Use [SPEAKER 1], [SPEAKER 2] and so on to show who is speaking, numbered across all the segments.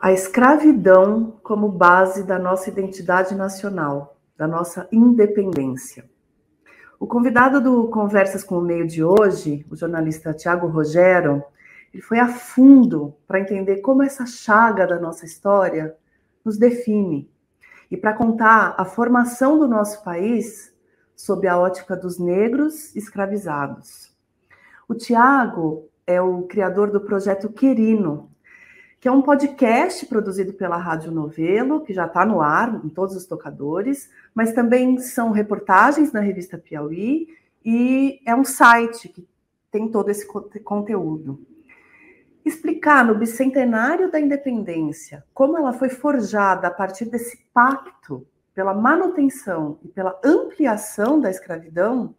[SPEAKER 1] a escravidão como base da nossa identidade nacional, da nossa independência. O convidado do Conversas com o Meio de hoje, o jornalista Tiago Rogero, ele foi a fundo para entender como essa chaga da nossa história nos define e para contar a formação do nosso país sob a ótica dos negros escravizados. O Tiago é o criador do projeto Querino, que é um podcast produzido pela Rádio Novelo, que já está no ar em todos os tocadores, mas também são reportagens na revista Piauí e é um site que tem todo esse conteúdo. Explicar no bicentenário da independência como ela foi forjada a partir desse pacto pela manutenção e pela ampliação da escravidão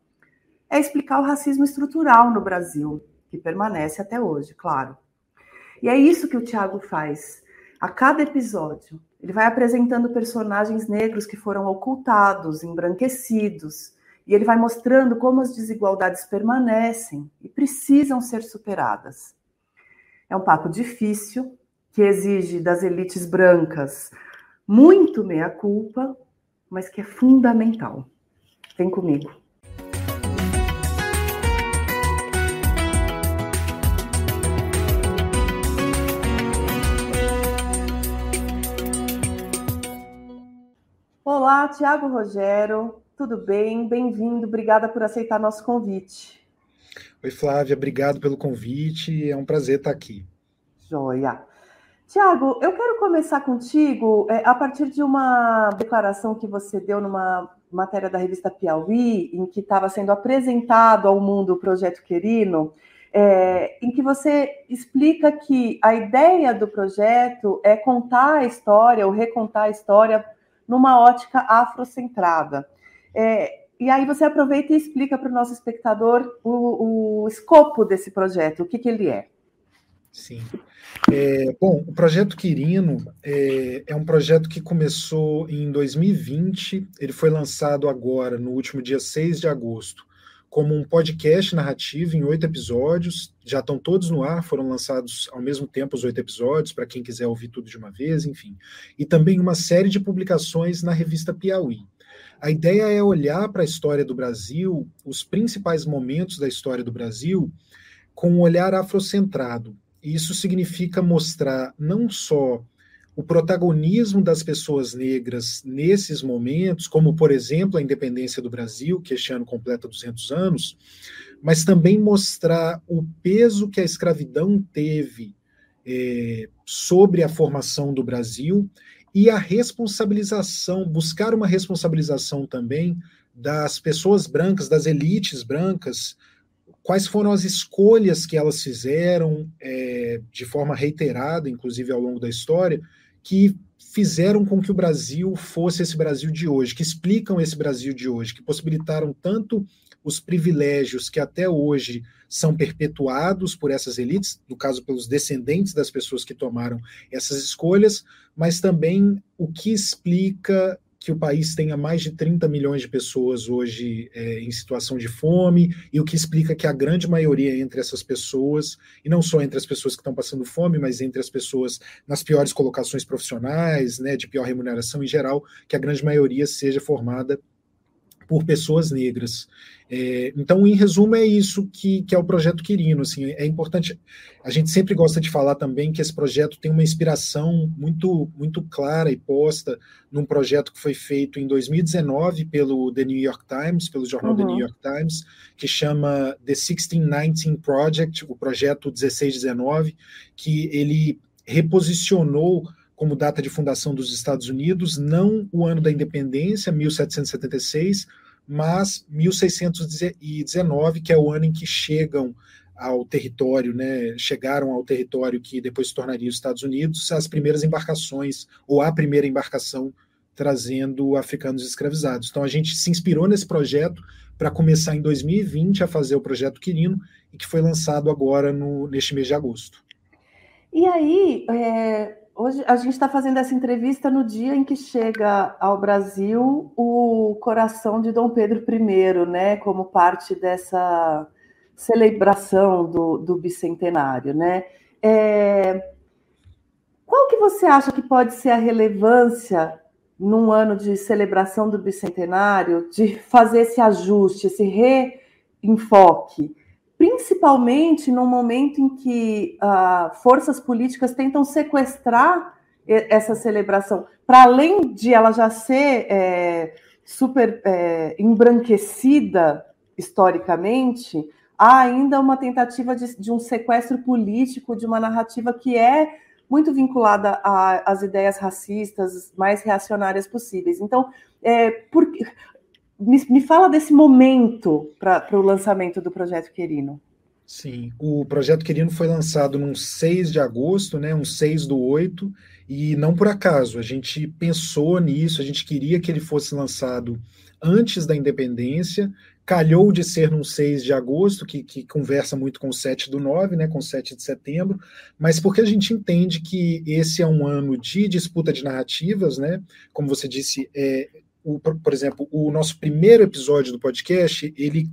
[SPEAKER 1] é explicar o racismo estrutural no Brasil, que permanece até hoje, claro. E é isso que o Tiago faz. A cada episódio, ele vai apresentando personagens negros que foram ocultados, embranquecidos, e ele vai mostrando como as desigualdades permanecem e precisam ser superadas. É um papo difícil, que exige das elites brancas muito meia-culpa, mas que é fundamental. Vem comigo. Olá, Tiago Rogério, tudo bem? Bem-vindo, obrigada por aceitar nosso convite.
[SPEAKER 2] Oi, Flávia, obrigado pelo convite, é um prazer estar aqui.
[SPEAKER 1] Joia. Tiago, eu quero começar contigo é, a partir de uma declaração que você deu numa matéria da revista Piauí, em que estava sendo apresentado ao mundo o projeto Querino, é, em que você explica que a ideia do projeto é contar a história, ou recontar a história numa ótica afrocentrada. É, e aí você aproveita e explica para o nosso espectador o, o, escopo desse projeto, o que, que ele é.
[SPEAKER 2] Sim. É, bom, o projeto Quirino é, é, um projeto que começou em 2020, ele foi lançado agora, no último dia 6 de agosto, como um podcast narrativo em oito episódios. Já estão todos no ar, foram lançados ao mesmo tempo os oito episódios, para quem quiser ouvir tudo de uma vez, enfim. E também uma série de publicações na revista Piauí. A ideia é olhar para a história do Brasil, os principais momentos da história do Brasil, com um olhar afrocentrado. E isso significa mostrar não só o protagonismo das pessoas negras nesses momentos, como, por exemplo, a independência do Brasil, que este ano completa 200 anos, mas também mostrar o peso que a escravidão teve é, sobre a formação do Brasil e a responsabilização, buscar uma responsabilização também das pessoas brancas, das elites brancas, quais foram as escolhas que elas fizeram é, de forma reiterada, inclusive ao longo da história, que fizeram com que o Brasil fosse esse Brasil de hoje, que explicam esse Brasil de hoje, que possibilitaram tanto os privilégios que até hoje são perpetuados por essas elites, no caso pelos descendentes das pessoas que tomaram essas escolhas, mas também o que explica que o país tenha mais de 30 milhões de pessoas hoje é, em situação de fome, e o que explica que a grande maioria entre essas pessoas, e não só entre as pessoas que estão passando fome, mas entre as pessoas nas piores colocações profissionais, né, de pior remuneração em geral, que a grande maioria seja formada por pessoas negras. É, então, em resumo, é isso que, que é o projeto Quirino. Assim, é importante. A gente sempre gosta de falar também que esse projeto tem uma inspiração muito, muito clara e posta num projeto que foi feito em 2019 pelo The New York Times, pelo jornal uhum. The New York Times, que chama The 1619 Project, o projeto 1619, que ele reposicionou como data de fundação dos Estados Unidos, não o ano da independência, 1776, mas 1619, que é o ano em que chegam ao território, né, chegaram ao território que depois se tornaria os Estados Unidos, as primeiras embarcações, ou a primeira embarcação trazendo africanos escravizados. Então a gente se inspirou nesse projeto para começar em 2020 a fazer o projeto Quirino, e que foi lançado agora no, neste mês de agosto.
[SPEAKER 1] E aí, é, Hoje a gente está fazendo essa entrevista no dia em que chega ao Brasil o coração de Dom Pedro I, né, como parte dessa celebração do, do bicentenário, né? É... Qual que você acha que pode ser a relevância num ano de celebração do bicentenário de fazer esse ajuste, esse reenfoque? Principalmente no momento em que uh, forças políticas tentam sequestrar essa celebração, para além de ela já ser é, super é, embranquecida historicamente, há ainda uma tentativa de, de, um sequestro político de uma narrativa que é muito vinculada às ideias racistas mais reacionárias possíveis. Então, é, por, me, me fala desse momento para o lançamento do projeto Querino.
[SPEAKER 2] Sim, o projeto Querino foi lançado num 6 de agosto, né, um 6 do 8, e não por acaso, a gente pensou nisso, a gente queria que ele fosse lançado antes da independência, calhou de ser num 6 de agosto, que, que conversa muito com o 7 do 9, né, com o 7 de setembro, mas porque a gente entende que esse é um ano de disputa de narrativas, né, como você disse, é, o, por exemplo, o nosso primeiro episódio do podcast, ele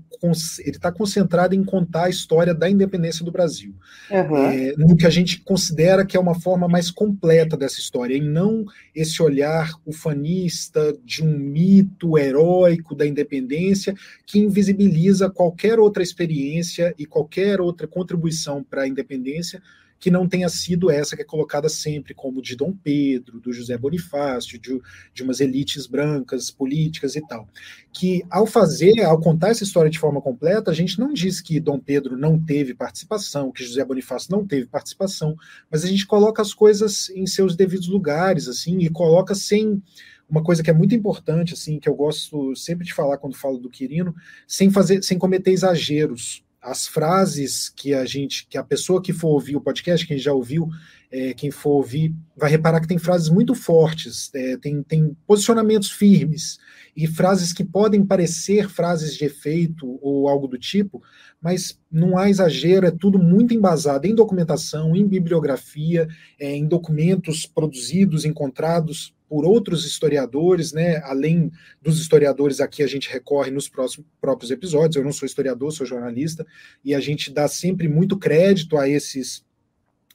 [SPEAKER 2] está concentrado em contar a história da independência do Brasil. Uhum. É, no que a gente considera que é uma forma mais completa dessa história, e não esse olhar ufanista de um mito heróico da independência que invisibiliza qualquer outra experiência e qualquer outra contribuição para a independência que não tenha sido essa que é colocada sempre como de Dom Pedro, do José Bonifácio, de, de umas elites brancas, políticas e tal. Que ao fazer, ao contar essa história de forma completa, a gente não diz que Dom Pedro não teve participação, que José Bonifácio não teve participação, mas a gente coloca as coisas em seus devidos lugares, assim, e coloca sem uma coisa que é muito importante, assim, que eu gosto sempre de falar quando falo do Quirino, sem fazer, sem cometer exageros, as frases que a gente, que a pessoa que for ouvir o podcast, quem já ouviu, é, quem for ouvir, vai reparar que tem frases muito fortes, é, tem, tem posicionamentos firmes e frases que podem parecer frases de efeito ou algo do tipo, mas não há exagero, é tudo muito embasado em documentação, em bibliografia, é, em documentos produzidos, encontrados por outros historiadores, né? Além dos historiadores aqui, a gente recorre nos próximos, próprios episódios. Eu não sou historiador, sou jornalista, e a gente dá sempre muito crédito a esses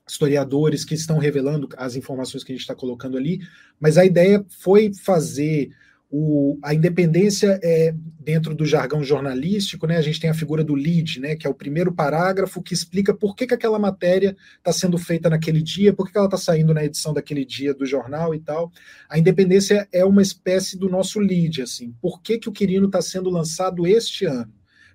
[SPEAKER 2] historiadores que estão revelando as informações que a gente está colocando ali. Mas a ideia foi fazer o, a independência é dentro do jargão jornalístico, né? A gente tem a figura do lead, né? Que é o primeiro parágrafo que explica por que, que aquela matéria está sendo feita naquele dia, por que, que ela está saindo na edição daquele dia do jornal e tal. A independência é uma espécie do nosso lead, assim. Por que, que o Quirino está sendo lançado este ano?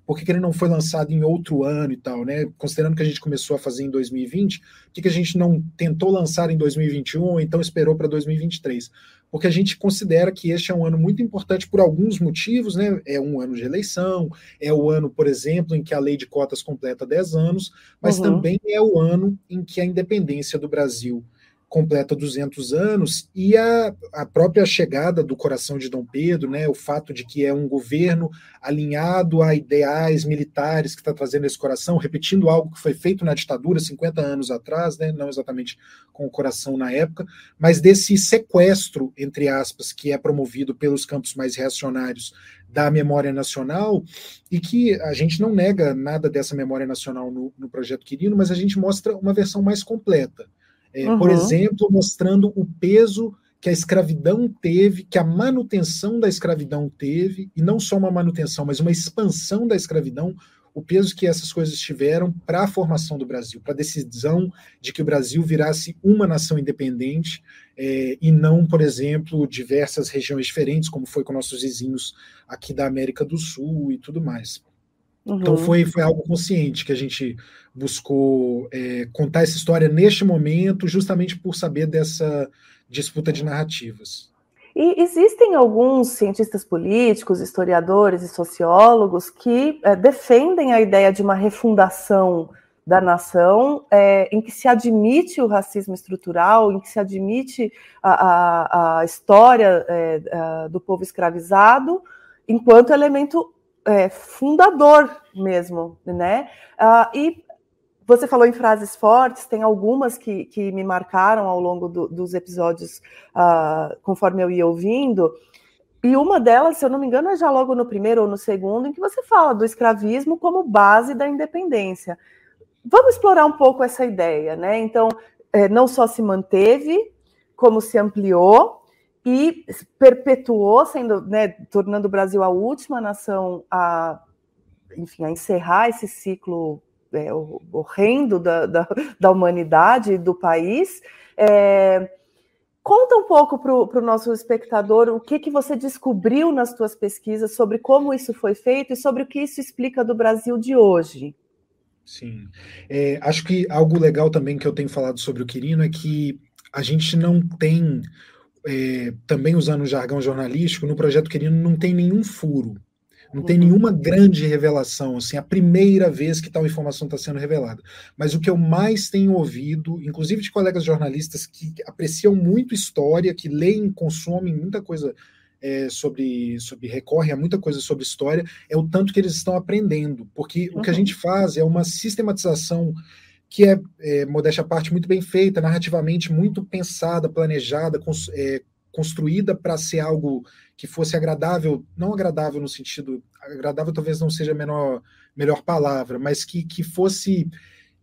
[SPEAKER 2] por que, que, ele não foi lançado em outro ano e tal, né? Considerando que a gente começou a fazer em 2020, por que, que a gente não tentou lançar em 2021 ou então esperou para 2023? Porque a gente considera que este é um ano muito importante por alguns motivos, né? É um ano de eleição, é o ano, por exemplo, em que a lei de cotas completa 10 anos, mas uhum. também é o ano em que a independência do Brasil completa 200 anos e a, a própria chegada do coração de Dom Pedro, né, o fato de que é um governo alinhado a ideais militares que está trazendo esse coração, repetindo algo que foi feito na ditadura 50 anos atrás, né, não exatamente com o coração na época, mas desse sequestro, entre aspas, que é promovido pelos campos mais reacionários da memória nacional, e que a gente não nega nada dessa memória nacional no, no projeto Quirino, mas a gente mostra uma versão mais completa é, uhum. Por exemplo, mostrando o peso que a escravidão teve, que a manutenção da escravidão teve, e não só uma manutenção, mas uma expansão da escravidão, o peso que essas coisas tiveram para a formação do Brasil, para a decisão de que o Brasil virasse uma nação independente é, e não, por exemplo, diversas regiões diferentes, como foi com nossos vizinhos aqui da América do Sul e tudo mais. Então, uhum. Então foi, foi algo consciente que a gente buscou é, contar essa história neste momento, justamente por saber dessa disputa de narrativas.
[SPEAKER 1] E existem alguns cientistas políticos, historiadores e sociólogos que é, defendem a ideia de uma refundação da nação, é, em que se admite o racismo estrutural, em que se admite a, a, a história é, a, do povo escravizado, enquanto elemento é, fundador mesmo, né? Uh, e você falou em frases fortes, tem algumas que, que me marcaram ao longo do, dos episódios, uh, conforme eu ia ouvindo. E uma delas, se eu não me engano, é já logo no primeiro ou no segundo, em que você fala do escravismo como base da independência. Vamos explorar um pouco essa ideia, né? Então, é, não só se manteve, como se ampliou e perpetuou, sendo, né, tornando o Brasil a última nação a, enfim, a encerrar esse ciclo é, horrendo da, da, da humanidade do país. É, conta um pouco para o nosso espectador o que, que você descobriu nas suas pesquisas sobre como isso foi feito e sobre o que isso explica do Brasil de hoje.
[SPEAKER 2] Sim. É, acho que algo legal também que eu tenho falado sobre o Quirino é que a gente não tem, é, também usando o jargão jornalístico, no projeto Quirino não tem nenhum furo. Não tem nenhuma grande revelação, assim, a primeira vez que tal informação está sendo revelada. Mas o que eu mais tenho ouvido, inclusive de colegas jornalistas que apreciam muito história, que leem, consomem muita coisa é, sobre, sobre recorrem a muita coisa sobre história, é o tanto que eles estão aprendendo. Porque uhum. o que a uhum. gente faz é uma sistematização que é, é modéstia à parte, muito bem feita, narrativamente muito pensada, planejada, cons, é, construída para ser algo que fosse agradável, não agradável no sentido, agradável talvez não seja a menor, melhor palavra, mas que, que fosse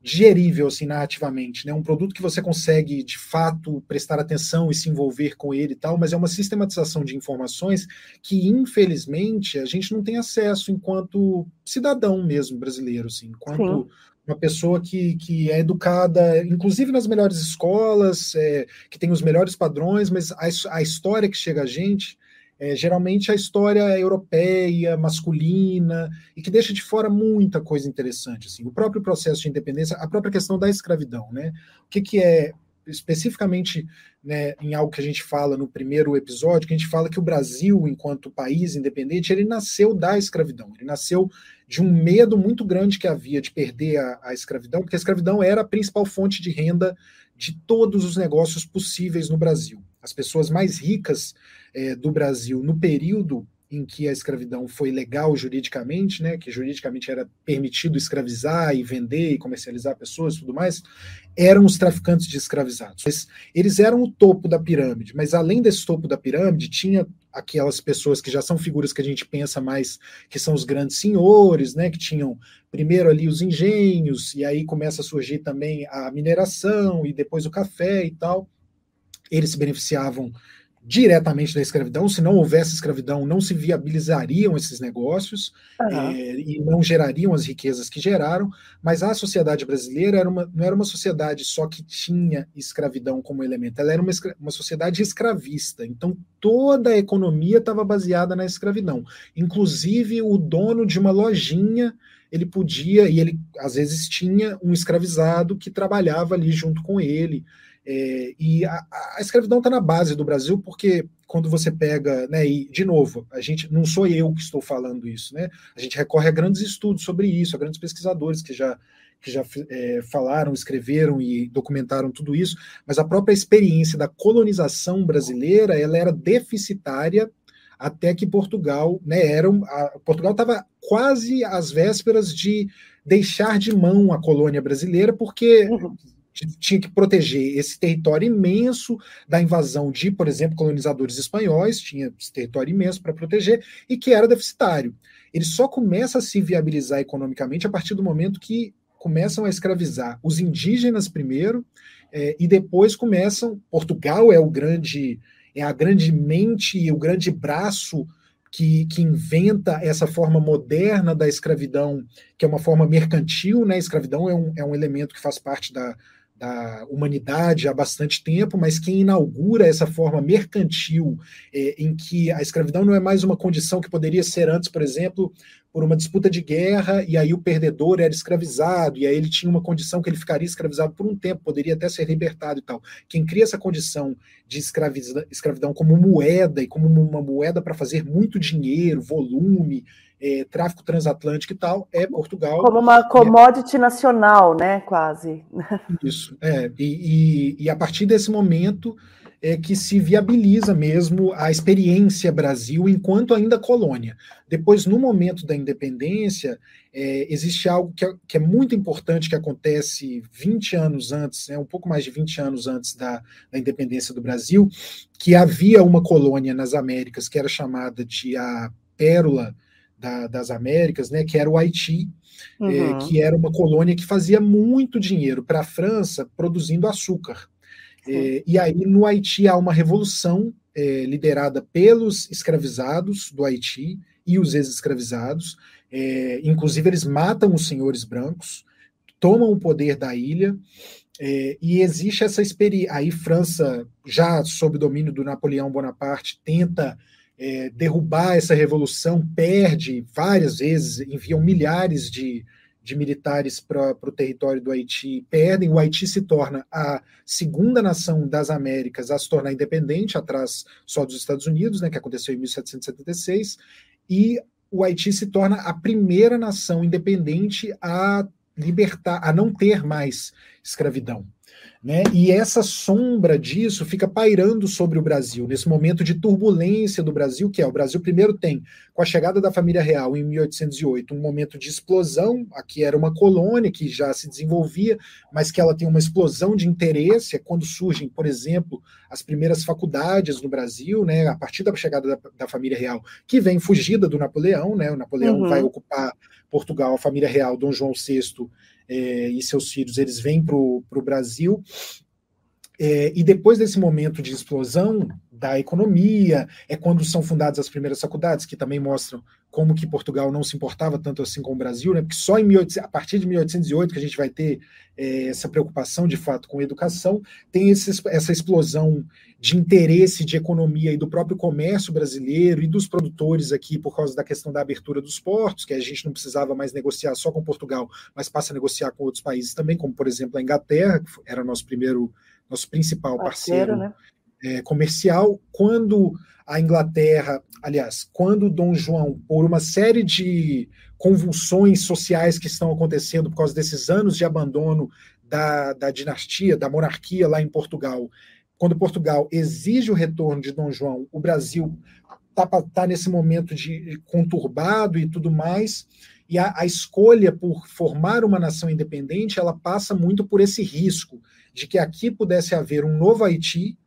[SPEAKER 2] digerível assim narrativamente, né? Um produto que você consegue de fato prestar atenção e se envolver com ele e tal, mas é uma sistematização de informações que infelizmente a gente não tem acesso enquanto cidadão mesmo brasileiro, assim, enquanto Sim. Uma pessoa que, que é educada, inclusive nas melhores escolas, é, que tem os melhores padrões, mas a, a história que chega a gente é, geralmente a história é europeia, masculina, e que deixa de fora muita coisa interessante. Assim. O próprio processo de independência, a própria questão da escravidão. Né? O que, que é, especificamente né, em algo que a gente fala no primeiro episódio, que a gente fala que o Brasil, enquanto país independente, ele nasceu da escravidão, ele nasceu de um medo muito grande que havia de perder a, a escravidão, porque a escravidão era a principal fonte de renda de todos os negócios possíveis no Brasil. As pessoas mais ricas é, do Brasil no período em que a escravidão foi legal juridicamente, né, que juridicamente era permitido escravizar e vender e comercializar pessoas e tudo mais, eram os traficantes de escravizados. Eles eram o topo da pirâmide, mas além desse topo da pirâmide, tinha aquelas pessoas que já são figuras que a gente pensa mais que são os grandes senhores, né, que tinham primeiro ali os engenhos, e aí começa a surgir também a mineração e depois o café e tal. Eles se beneficiavam diretamente da escravidão. Se não houvesse escravidão, não se viabilizariam esses negócios uhum. é, e não gerariam as riquezas que geraram. Mas a sociedade brasileira era uma, não era uma sociedade só que tinha escravidão como elemento, ela era uma, uma sociedade escravista. Então toda a economia estava baseada na escravidão. Inclusive o dono de uma lojinha ele podia, e ele às vezes tinha um escravizado que trabalhava ali junto com ele. É, e a, a escravidão está na base do Brasil, porque quando você pega, né, e de novo, a gente não sou eu que estou falando isso, né? A gente recorre a grandes estudos sobre isso, a grandes pesquisadores que já que já é, falaram, escreveram e documentaram tudo isso, mas a própria experiência da colonização brasileira ela era deficitária até que Portugal, né, era a, Portugal estava quase às vésperas de deixar de mão a colônia brasileira, porque uhum tinha que proteger esse território imenso da invasão de, por exemplo, colonizadores espanhóis, tinha esse território imenso para proteger e que era deficitário. Ele só começa a se viabilizar economicamente a partir do momento que começam a escravizar os indígenas primeiro é, e depois começam. Portugal é o grande é a grande mente e o grande braço que, que, inventa essa forma moderna da escravidão, que é uma forma mercantil, né? Escravidão é um, é um elemento que faz parte da, da humanidade há bastante tempo, mas quem inaugura essa forma mercantil é, em que a escravidão não é mais uma condição que poderia ser antes, por exemplo, por uma disputa de guerra, e aí o perdedor era escravizado, e aí ele tinha uma condição que ele ficaria escravizado por um tempo, poderia até ser libertado e tal. Quem cria essa condição de escravidão como moeda e como uma moeda para fazer muito dinheiro, volume, é, tráfico transatlântico e tal, é Portugal.
[SPEAKER 1] Como uma commodity é, nacional, né? Quase.
[SPEAKER 2] Isso, é. E, e, e, a partir desse momento é que se viabiliza mesmo a experiência Brasil enquanto ainda colônia. Depois, no momento da independência, é, existe algo que é, que é, muito importante que acontece 20 anos antes, né, um pouco mais de 20 anos antes da, da independência do Brasil, que havia uma colônia nas Américas que era chamada de a Pérola da, das Américas, né, que era o Haiti, uhum. é, que era uma colônia que fazia muito dinheiro para a França produzindo açúcar. É, e aí no Haiti há uma revolução é, liderada pelos escravizados do Haiti e os ex-escravizados. É, inclusive, eles matam os senhores brancos, tomam o poder da ilha. É, e existe essa experiência. Aí, França, já sob domínio do Napoleão Bonaparte, tenta é, derrubar essa revolução, perde várias vezes, enviam milhares de, de militares para o território do Haiti, perdem. O Haiti se torna a segunda nação das Américas a se tornar independente, atrás só dos Estados Unidos, né, que aconteceu em 1776, e o Haiti se torna a primeira nação independente a libertar, a não ter mais escravidão. Né? E essa sombra disso fica pairando sobre o Brasil, nesse momento de turbulência do Brasil, que é o Brasil primeiro tem, com a chegada da família real em 1808, um momento de explosão, aqui era uma colônia que já se desenvolvia, mas que ela tem uma explosão de interesse, é quando surgem, por exemplo, as primeiras faculdades no Brasil, né, a partir da chegada da, da família real, que vem fugida do Napoleão, né, o Napoleão uhum. vai ocupar Portugal, a família real, Dom João VI, é, e seus filhos, eles vêm para o Brasil. É, e depois desse momento de explosão da economia, é quando são fundadas as primeiras faculdades, que também mostram como que Portugal não se importava tanto assim com o Brasil, né? porque só em 18, a partir de 1808 que a gente vai ter é, essa preocupação de fato com educação, tem esse, essa explosão de interesse de economia e do próprio comércio brasileiro e dos produtores aqui por causa da questão da abertura dos portos, que a gente não precisava mais negociar só com Portugal, mas passa a negociar com outros países também, como por exemplo a Inglaterra, que era nosso primeiro, nosso principal parceiro, parceiro né? É, comercial. Quando a Inglaterra, aliás, quando Dom João, por uma série de convulsões sociais que estão acontecendo por causa desses anos de abandono da, da dinastia, da monarquia lá em Portugal, quando Portugal exige o retorno de Dom João, o Brasil está tá nesse momento de conturbado e tudo mais, e a, a, escolha por formar uma nação independente, ela passa muito por esse risco de que aqui pudesse haver um novo Haiti,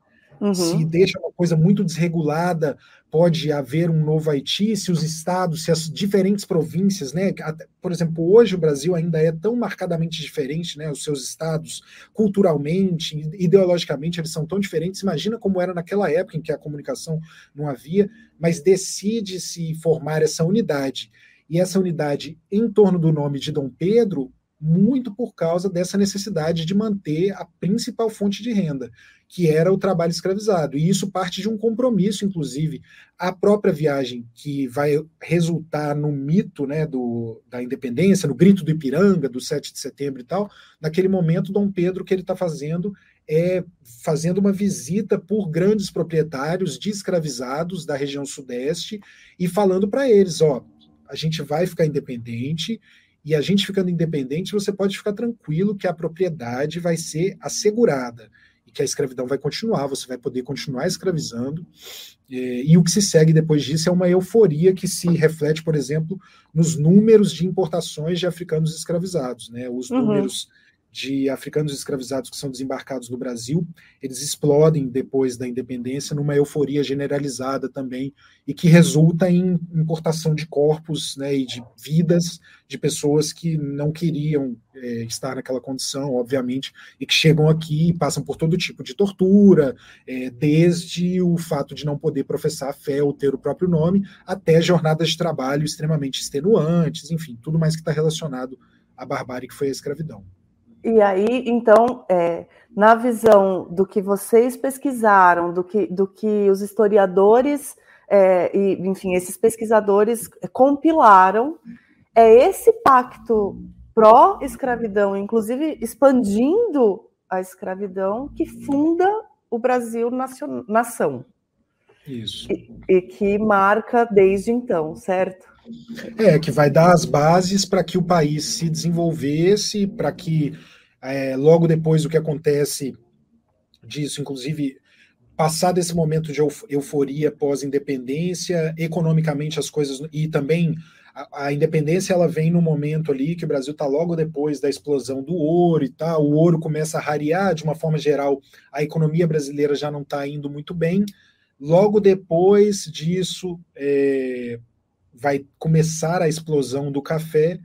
[SPEAKER 2] Uhum. Se deixa uma coisa muito desregulada, pode haver um novo Haiti, se os estados, se as diferentes províncias, né? Por exemplo, hoje o Brasil ainda é tão marcadamente diferente, né? Os seus estados, culturalmente, ideologicamente, eles são tão diferentes. Imagina como era naquela época em que a comunicação não havia, mas decide se formar essa unidade. E essa unidade em torno do nome de Dom Pedro muito por causa dessa necessidade de manter a principal fonte de renda, que era o trabalho escravizado. E isso parte de um compromisso, inclusive. A própria viagem que vai resultar no mito né, do, da independência, no grito do Ipiranga, do 7 de setembro e tal, naquele momento, Dom Pedro, que ele está fazendo é fazendo uma visita por grandes proprietários de escravizados da região sudeste e falando para eles: ó, a gente vai ficar independente e a gente ficando independente, você pode ficar tranquilo que a propriedade vai ser assegurada e que a escravidão vai continuar, você vai poder continuar escravizando. E, e o que se segue depois disso é uma euforia que se reflete, por exemplo, nos números de importações de africanos escravizados. Né? Os uhum. números de africanos escravizados que são desembarcados no Brasil, eles explodem depois da independência numa euforia generalizada também e que resulta em importação de corpos né, e de vidas de pessoas que não queriam é, estar naquela condição, obviamente, e que chegam aqui e passam por todo tipo de tortura, é, desde o fato de não poder professar a fé ou ter o próprio nome, até jornadas de trabalho extremamente extenuantes, enfim, tudo mais que está relacionado à barbárie que foi a escravidão.
[SPEAKER 1] E aí, então, é, na visão do que vocês pesquisaram, do que, do que os historiadores é, e, enfim, esses pesquisadores compilaram, é esse pacto pró-escravidão, inclusive expandindo a escravidão, que funda o Brasil nação.
[SPEAKER 2] Isso.
[SPEAKER 1] E, e que marca desde então, certo?
[SPEAKER 2] É, que vai dar as bases para que o país se desenvolvesse, para que é, logo depois do que acontece disso, inclusive passar desse momento de euforia pós-independência, economicamente as coisas e também a, a, independência ela vem no momento ali que o Brasil está logo depois da explosão do ouro e tal, o ouro começa a rarear de uma forma geral, a economia brasileira já não está indo muito bem. Logo depois disso, é, vai começar a explosão do café,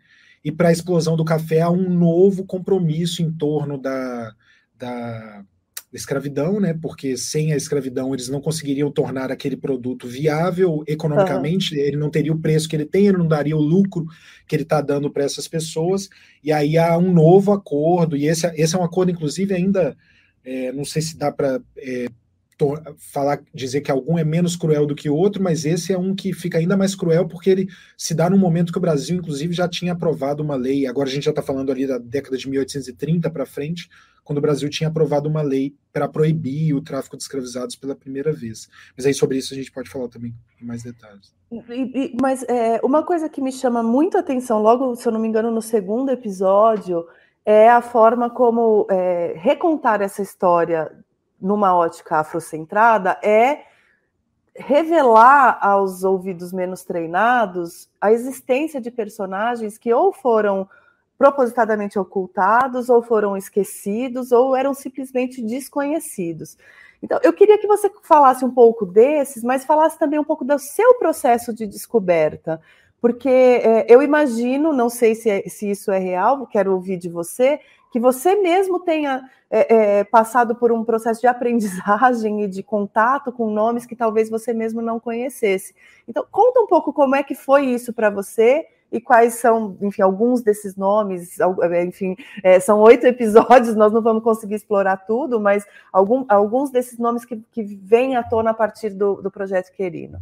[SPEAKER 2] e para a explosão do café há um novo compromisso em torno da, da escravidão, né? Porque sem a escravidão eles não conseguiriam tornar aquele produto viável economicamente, uhum. ele não teria o preço que ele tem, ele não daria o lucro que ele está dando para essas pessoas, e aí há um novo acordo, e esse, esse é um acordo, inclusive, ainda é, não sei se dá para é, falar, dizer que algum é menos cruel do que o outro, mas esse é um que fica ainda mais cruel porque ele se dá num momento que o Brasil, inclusive, já tinha aprovado uma lei. Agora a gente já está falando ali da década de 1830 para frente, quando o Brasil tinha aprovado uma lei para proibir o tráfico de escravizados pela primeira vez. Mas aí sobre isso a gente pode falar também em mais detalhes.
[SPEAKER 1] E, e, mas é, uma coisa que me chama muito atenção, logo, se eu não me engano, no segundo episódio, é a forma como é, recontar essa história numa ótica afrocentrada é revelar aos ouvidos menos treinados a existência de personagens que ou foram propositadamente ocultados, ou foram esquecidos, ou eram simplesmente desconhecidos. Então, eu queria que você falasse um pouco desses, mas falasse também um pouco do seu processo de descoberta, porque é, eu imagino, não sei se, é, se isso é real, quero ouvir de você, que você mesmo tenha é, é, passado por um processo de aprendizagem e de contato com nomes que talvez você mesmo não conhecesse. Então, conta um pouco como é que foi isso para você e quais são, enfim, alguns desses nomes, é, enfim, é, são oito episódios, nós não vamos conseguir explorar tudo, mas algum, alguns desses nomes que, que vêm à tona a partir do, do projeto Querino.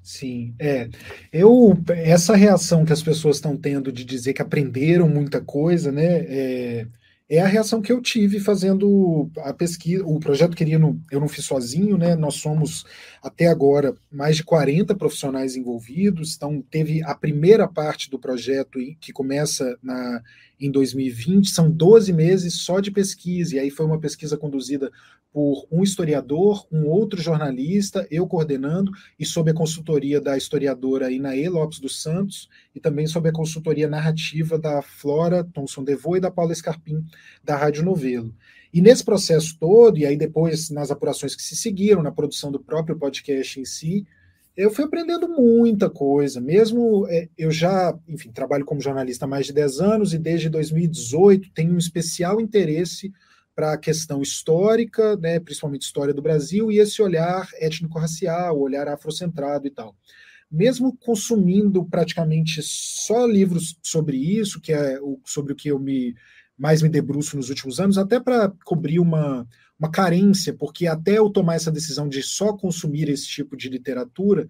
[SPEAKER 2] Sim, é. Eu essa reação que as pessoas estão tendo de dizer que aprenderam muita coisa, né? É, é a reação que eu tive fazendo a pesquisa, o projeto Querino, eu não fiz sozinho, né? Nós somos até agora mais de 40 profissionais envolvidos, então teve a primeira parte do projeto que começa na em 2020, são 12 meses só de pesquisa, e aí foi uma pesquisa conduzida por um historiador, um outro jornalista, eu coordenando, e sob a consultoria da historiadora Inaê Lopes dos Santos, e também sob a consultoria narrativa da Flora Thomson Devô e da Paula Scarpim, da Rádio Novelo. E nesse processo todo, e aí depois nas apurações que se seguiram, na produção do próprio podcast em si, eu fui aprendendo muita coisa, mesmo é, eu já, enfim, trabalho como jornalista há mais de 10 anos e desde 2018 tenho um especial interesse para a questão histórica, né, principalmente história do Brasil, e esse olhar étnico-racial, olhar afrocentrado e tal. Mesmo consumindo praticamente só livros sobre isso, que é o, sobre o que eu me mais me debruço nos últimos anos, até para cobrir uma, uma carência, porque até eu tomar essa decisão de só consumir esse tipo de literatura,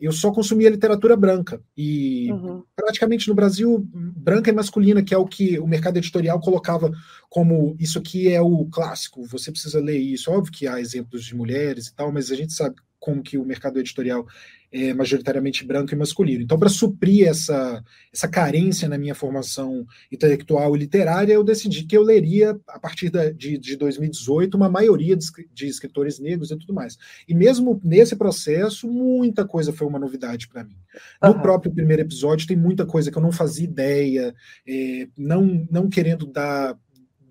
[SPEAKER 2] eu só consumia literatura branca. E uhum. praticamente no Brasil, branca e masculina, que é o que o mercado editorial colocava como isso aqui é o clássico, você precisa ler isso. Óbvio que há exemplos de mulheres e tal, mas a gente sabe como que o mercado editorial é, majoritariamente branco e masculino. Então, para suprir essa, essa carência na minha formação intelectual e literária, eu decidi que eu leria, a partir da, de, de 2018, uma maioria de, de escritores negros e tudo mais. E mesmo nesse processo, muita coisa foi uma novidade para mim. No uhum. próprio primeiro episódio, tem muita coisa que eu não fazia ideia, é, não, não querendo dar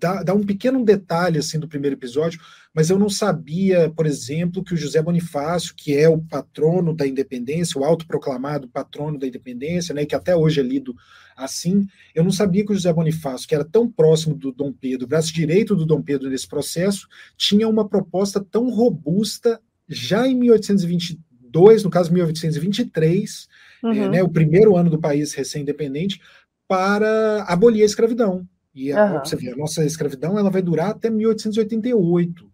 [SPEAKER 2] dar, dar um pequeno detalhe assim do primeiro episódio, mas eu não sabia, por exemplo, que o José Bonifácio, que é o patrono da independência, o autoproclamado patrono da independência, né, que até hoje é lido assim, eu não sabia que o José Bonifácio, que era tão próximo do Dom Pedro, braço direito do Dom Pedro nesse processo, tinha uma proposta tão robusta já em 1822, no caso 1823, uhum. é, né, o primeiro ano do país recém-independente, para abolir a escravidão. E a, uhum. você vê, a nossa escravidão ela vai durar até 1888.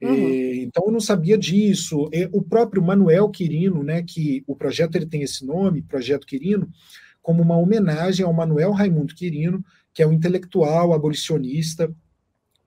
[SPEAKER 2] Uhum. E, então eu não sabia disso. E, o próprio Manuel Quirino, né, que o projeto ele tem esse nome, Projeto Quirino, como uma homenagem ao Manuel Raimundo Quirino, que é um intelectual abolicionista,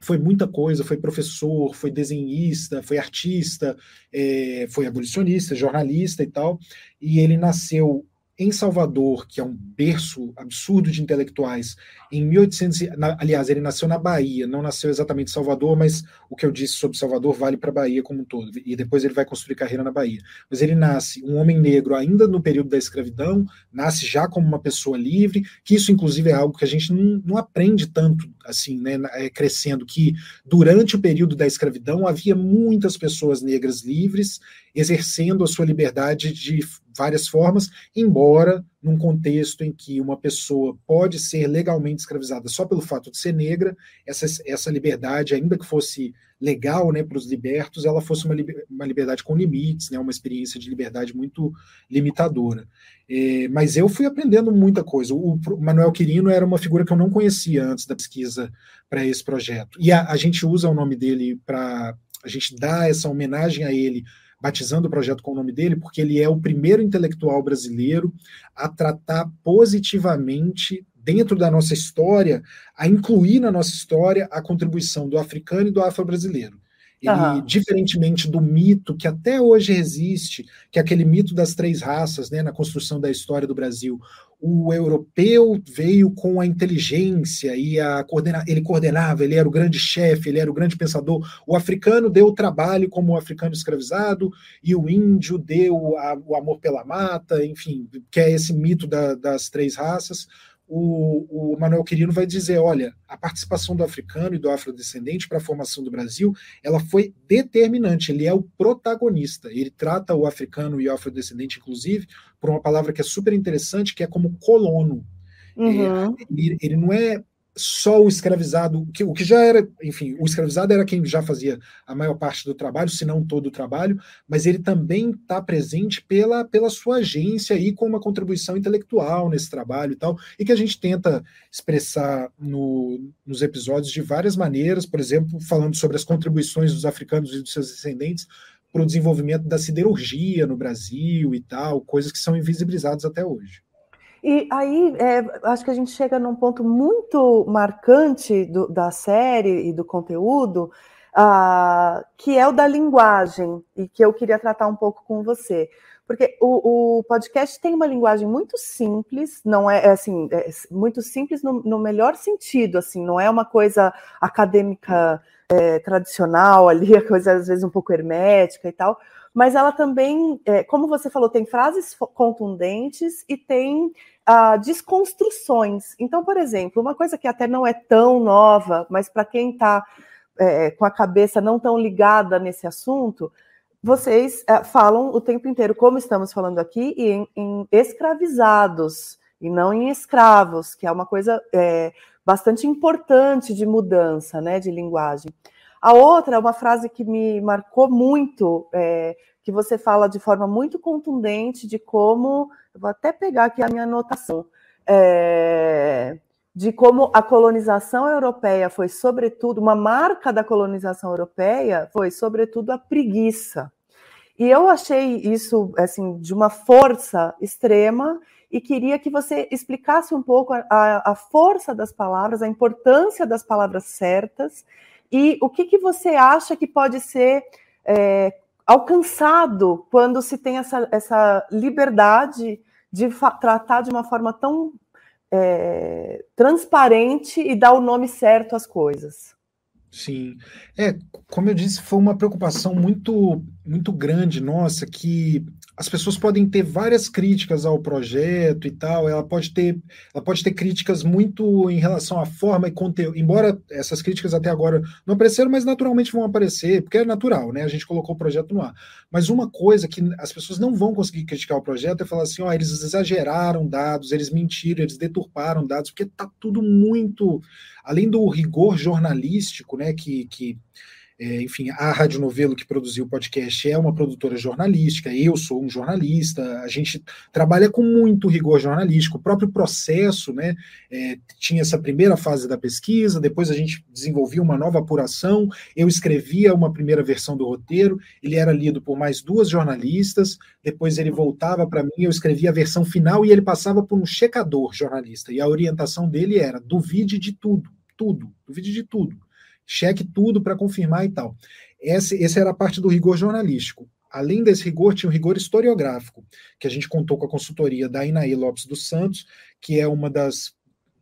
[SPEAKER 2] foi muita coisa, foi professor, foi desenhista, foi artista, é, foi abolicionista, jornalista e tal, e ele nasceu em Salvador, que é um berço absurdo de intelectuais, em 1800, na, aliás, ele nasceu na Bahia, não nasceu exatamente em Salvador, mas o que eu disse sobre Salvador vale para a Bahia como um todo, e depois ele vai construir carreira na Bahia. Mas ele nasce um homem negro ainda no período da escravidão, nasce já como uma pessoa livre, que isso inclusive é algo que a gente não, não aprende tanto assim, né, é, crescendo, que durante o período da escravidão havia muitas pessoas negras livres exercendo a sua liberdade de várias formas, embora num contexto em que uma pessoa pode ser legalmente escravizada só pelo fato de ser negra, essa, essa liberdade, ainda que fosse legal né, para os libertos, ela fosse uma, uma liberdade com limites, né, uma experiência de liberdade muito limitadora. É, mas eu fui aprendendo muita coisa. O, o, Manuel Quirino era uma figura que eu não conhecia antes da pesquisa para esse projeto. E a, a gente usa o nome dele para. A gente dá essa homenagem a ele batizando o projeto com o nome dele, porque ele é o primeiro intelectual brasileiro a tratar positivamente dentro da nossa história, a incluir na nossa história a contribuição do africano e do afro-brasileiro. Ele, uhum. diferentemente do mito que até hoje existe, que é aquele mito das três raças, né, na construção da história do Brasil, o europeu veio com a inteligência e a coordena ele coordenava, ele era o grande chefe, ele era o grande pensador. O africano deu o trabalho como o africano escravizado e o índio deu a, o amor pela mata, enfim, que é esse mito da, das três raças o, o Manuel Quirino vai dizer, olha, a participação do africano e do afrodescendente para a formação do Brasil, ela foi determinante, ele é o protagonista, ele trata o africano e o afrodescendente, inclusive, por uma palavra que é super interessante, que é como colono. Uhum. É, ele, ele, não é só o escravizado, que, o que já era, enfim, o escravizado era quem já fazia a maior parte do trabalho, se não todo o trabalho, mas ele também está presente pela, pela sua agência e com uma contribuição intelectual nesse trabalho e tal, e que a gente tenta expressar no, nos episódios de várias maneiras, por exemplo, falando sobre as contribuições dos africanos e dos seus descendentes para o desenvolvimento da siderurgia no Brasil e tal, coisas que são invisibilizadas até hoje.
[SPEAKER 1] E aí, é, acho que a gente chega num ponto muito marcante do, da série e do conteúdo, uh, que é o da linguagem, e que eu queria tratar um pouco com você. Porque o, o podcast tem uma linguagem muito simples, não é, é assim, é muito simples no, no, melhor sentido, assim, não é uma coisa acadêmica é, tradicional ali, a coisa às vezes um pouco hermética e tal, mas ela também, é, como você falou, tem frases contundentes e tem uh, desconstruções. Então, por exemplo, uma coisa que até não é tão nova, mas para quem está é, com a cabeça não tão ligada nesse assunto, vocês é, falam o tempo inteiro, como estamos falando aqui, em, em escravizados e não em escravos, que é uma coisa é, bastante importante de mudança né, de linguagem. A outra uma frase que me marcou muito, é, que você fala de forma muito contundente de como, eu vou até pegar aqui a minha anotação, é, de como a colonização europeia foi, sobretudo, uma marca da colonização europeia foi, sobretudo, a preguiça. E eu achei isso, assim, de uma força extrema e queria que você explicasse um pouco a, a força das palavras, a importância das palavras certas e o que, que você acha que pode ser é, alcançado quando se tem essa, essa liberdade de tratar de uma forma tão é, transparente e dar o nome certo às coisas?
[SPEAKER 2] Sim, é, como eu disse, foi uma preocupação muito, muito grande nossa que as pessoas podem ter várias críticas ao projeto e tal, ela pode ter, ela pode ter críticas muito em relação à forma e conteúdo, embora essas críticas até agora não apareceram, mas naturalmente vão aparecer, porque é natural, né? A gente colocou o projeto no ar. Mas uma coisa que as pessoas não vão conseguir criticar o projeto é falar assim, ó, oh, eles exageraram dados, eles mentiram, eles deturparam dados, porque tá tudo muito, além do rigor jornalístico, né, que, que é, enfim, a Rádio Novelo, que produziu o podcast, é uma produtora jornalística, eu sou um jornalista, a gente trabalha com muito rigor jornalístico. O próprio processo né, é, tinha essa primeira fase da pesquisa, depois a gente desenvolvia uma nova apuração, eu escrevia uma primeira versão do roteiro, ele era lido por mais duas jornalistas, depois ele voltava para mim, eu escrevia a versão final e ele passava por um checador jornalista, e a orientação dele era: duvide de tudo, tudo, duvide de tudo cheque tudo para confirmar e tal. Esse, era a parte do rigor jornalístico. Além desse rigor, tinha o rigor historiográfico, que a gente contou com a consultoria da Inaí Lopes dos Santos, que é uma das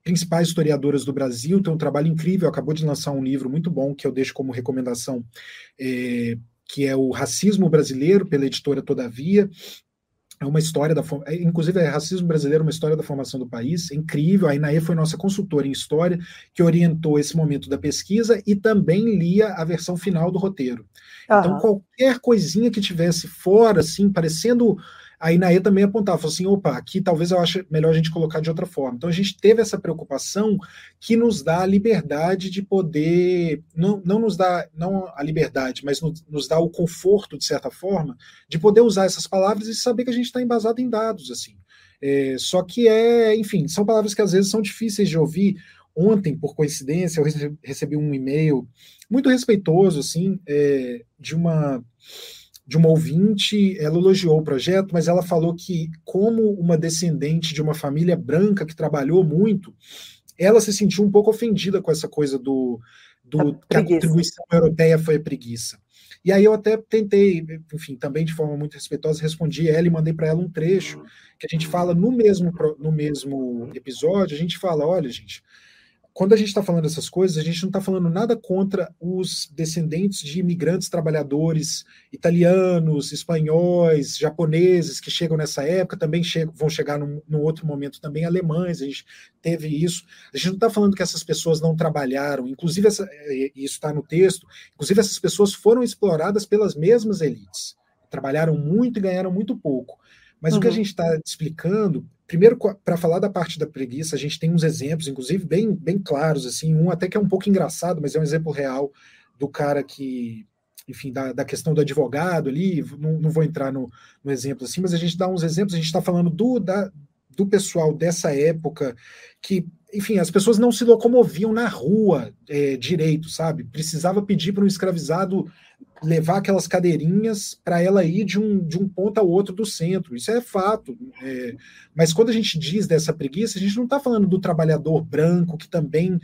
[SPEAKER 2] principais historiadoras do Brasil, tem um trabalho incrível, acabou de lançar um livro muito bom, que eu deixo como recomendação, é, que é o Racismo Brasileiro, pela editora Todavia, é uma história da é, inclusive é racismo brasileiro, uma história da formação do país, é incrível. A Inaê foi nossa consultora em história, que orientou esse momento da pesquisa e também lia a versão final do roteiro. Uhum. Então, qualquer coisinha que tivesse fora, assim, parecendo a INAE também apontava, falou assim, opa, aqui talvez eu ache melhor a gente colocar de outra forma. Então a gente teve essa preocupação que nos dá a liberdade de poder, não, não nos dá, não a liberdade, mas nos, nos dá o conforto, de certa forma, de poder usar essas palavras e saber que a gente está embasado em dados, assim. É, só que é, enfim, são palavras que às vezes são difíceis de ouvir. Ontem, por coincidência, eu recebi um e-mail muito respeitoso, assim, é, de uma de uma ouvinte, ela elogiou o projeto, mas ela falou que, como uma descendente de uma família branca que trabalhou muito, ela se sentiu um pouco ofendida com essa coisa do, do que a contribuição europeia foi a preguiça. E aí eu até tentei, enfim, também de forma muito respeitosa, respondi ela e mandei para ela um trecho que a gente fala no mesmo, no mesmo episódio, a gente fala, olha, gente, quando a gente está falando essas coisas, a gente não está falando nada contra os descendentes de imigrantes trabalhadores italianos, espanhóis, japoneses que chegam nessa época, também chegam, vão chegar num, num, outro momento também alemães, a gente teve isso. A gente não está falando que essas pessoas não trabalharam, inclusive essa, é, isso está no texto, inclusive essas pessoas foram exploradas pelas mesmas elites, trabalharam muito e ganharam muito pouco. Mas uhum. o que a uhum. gente está explicando Primeiro, para falar da parte da preguiça, a gente tem uns exemplos, inclusive bem, bem claros, assim, um até que é um pouco engraçado, mas é um exemplo real do cara que, enfim, da, da questão do advogado ali, não, não vou entrar no, no, exemplo assim, mas a gente dá uns exemplos, a gente está falando do, da, do pessoal dessa época que, enfim, as pessoas não se locomoviam na rua é, direito, sabe? Precisava pedir para um escravizado levar aquelas cadeirinhas para ela ir de um, de um ponto ao outro do centro. Isso é fato. É, mas quando a gente diz dessa preguiça, a gente não está falando do trabalhador branco que também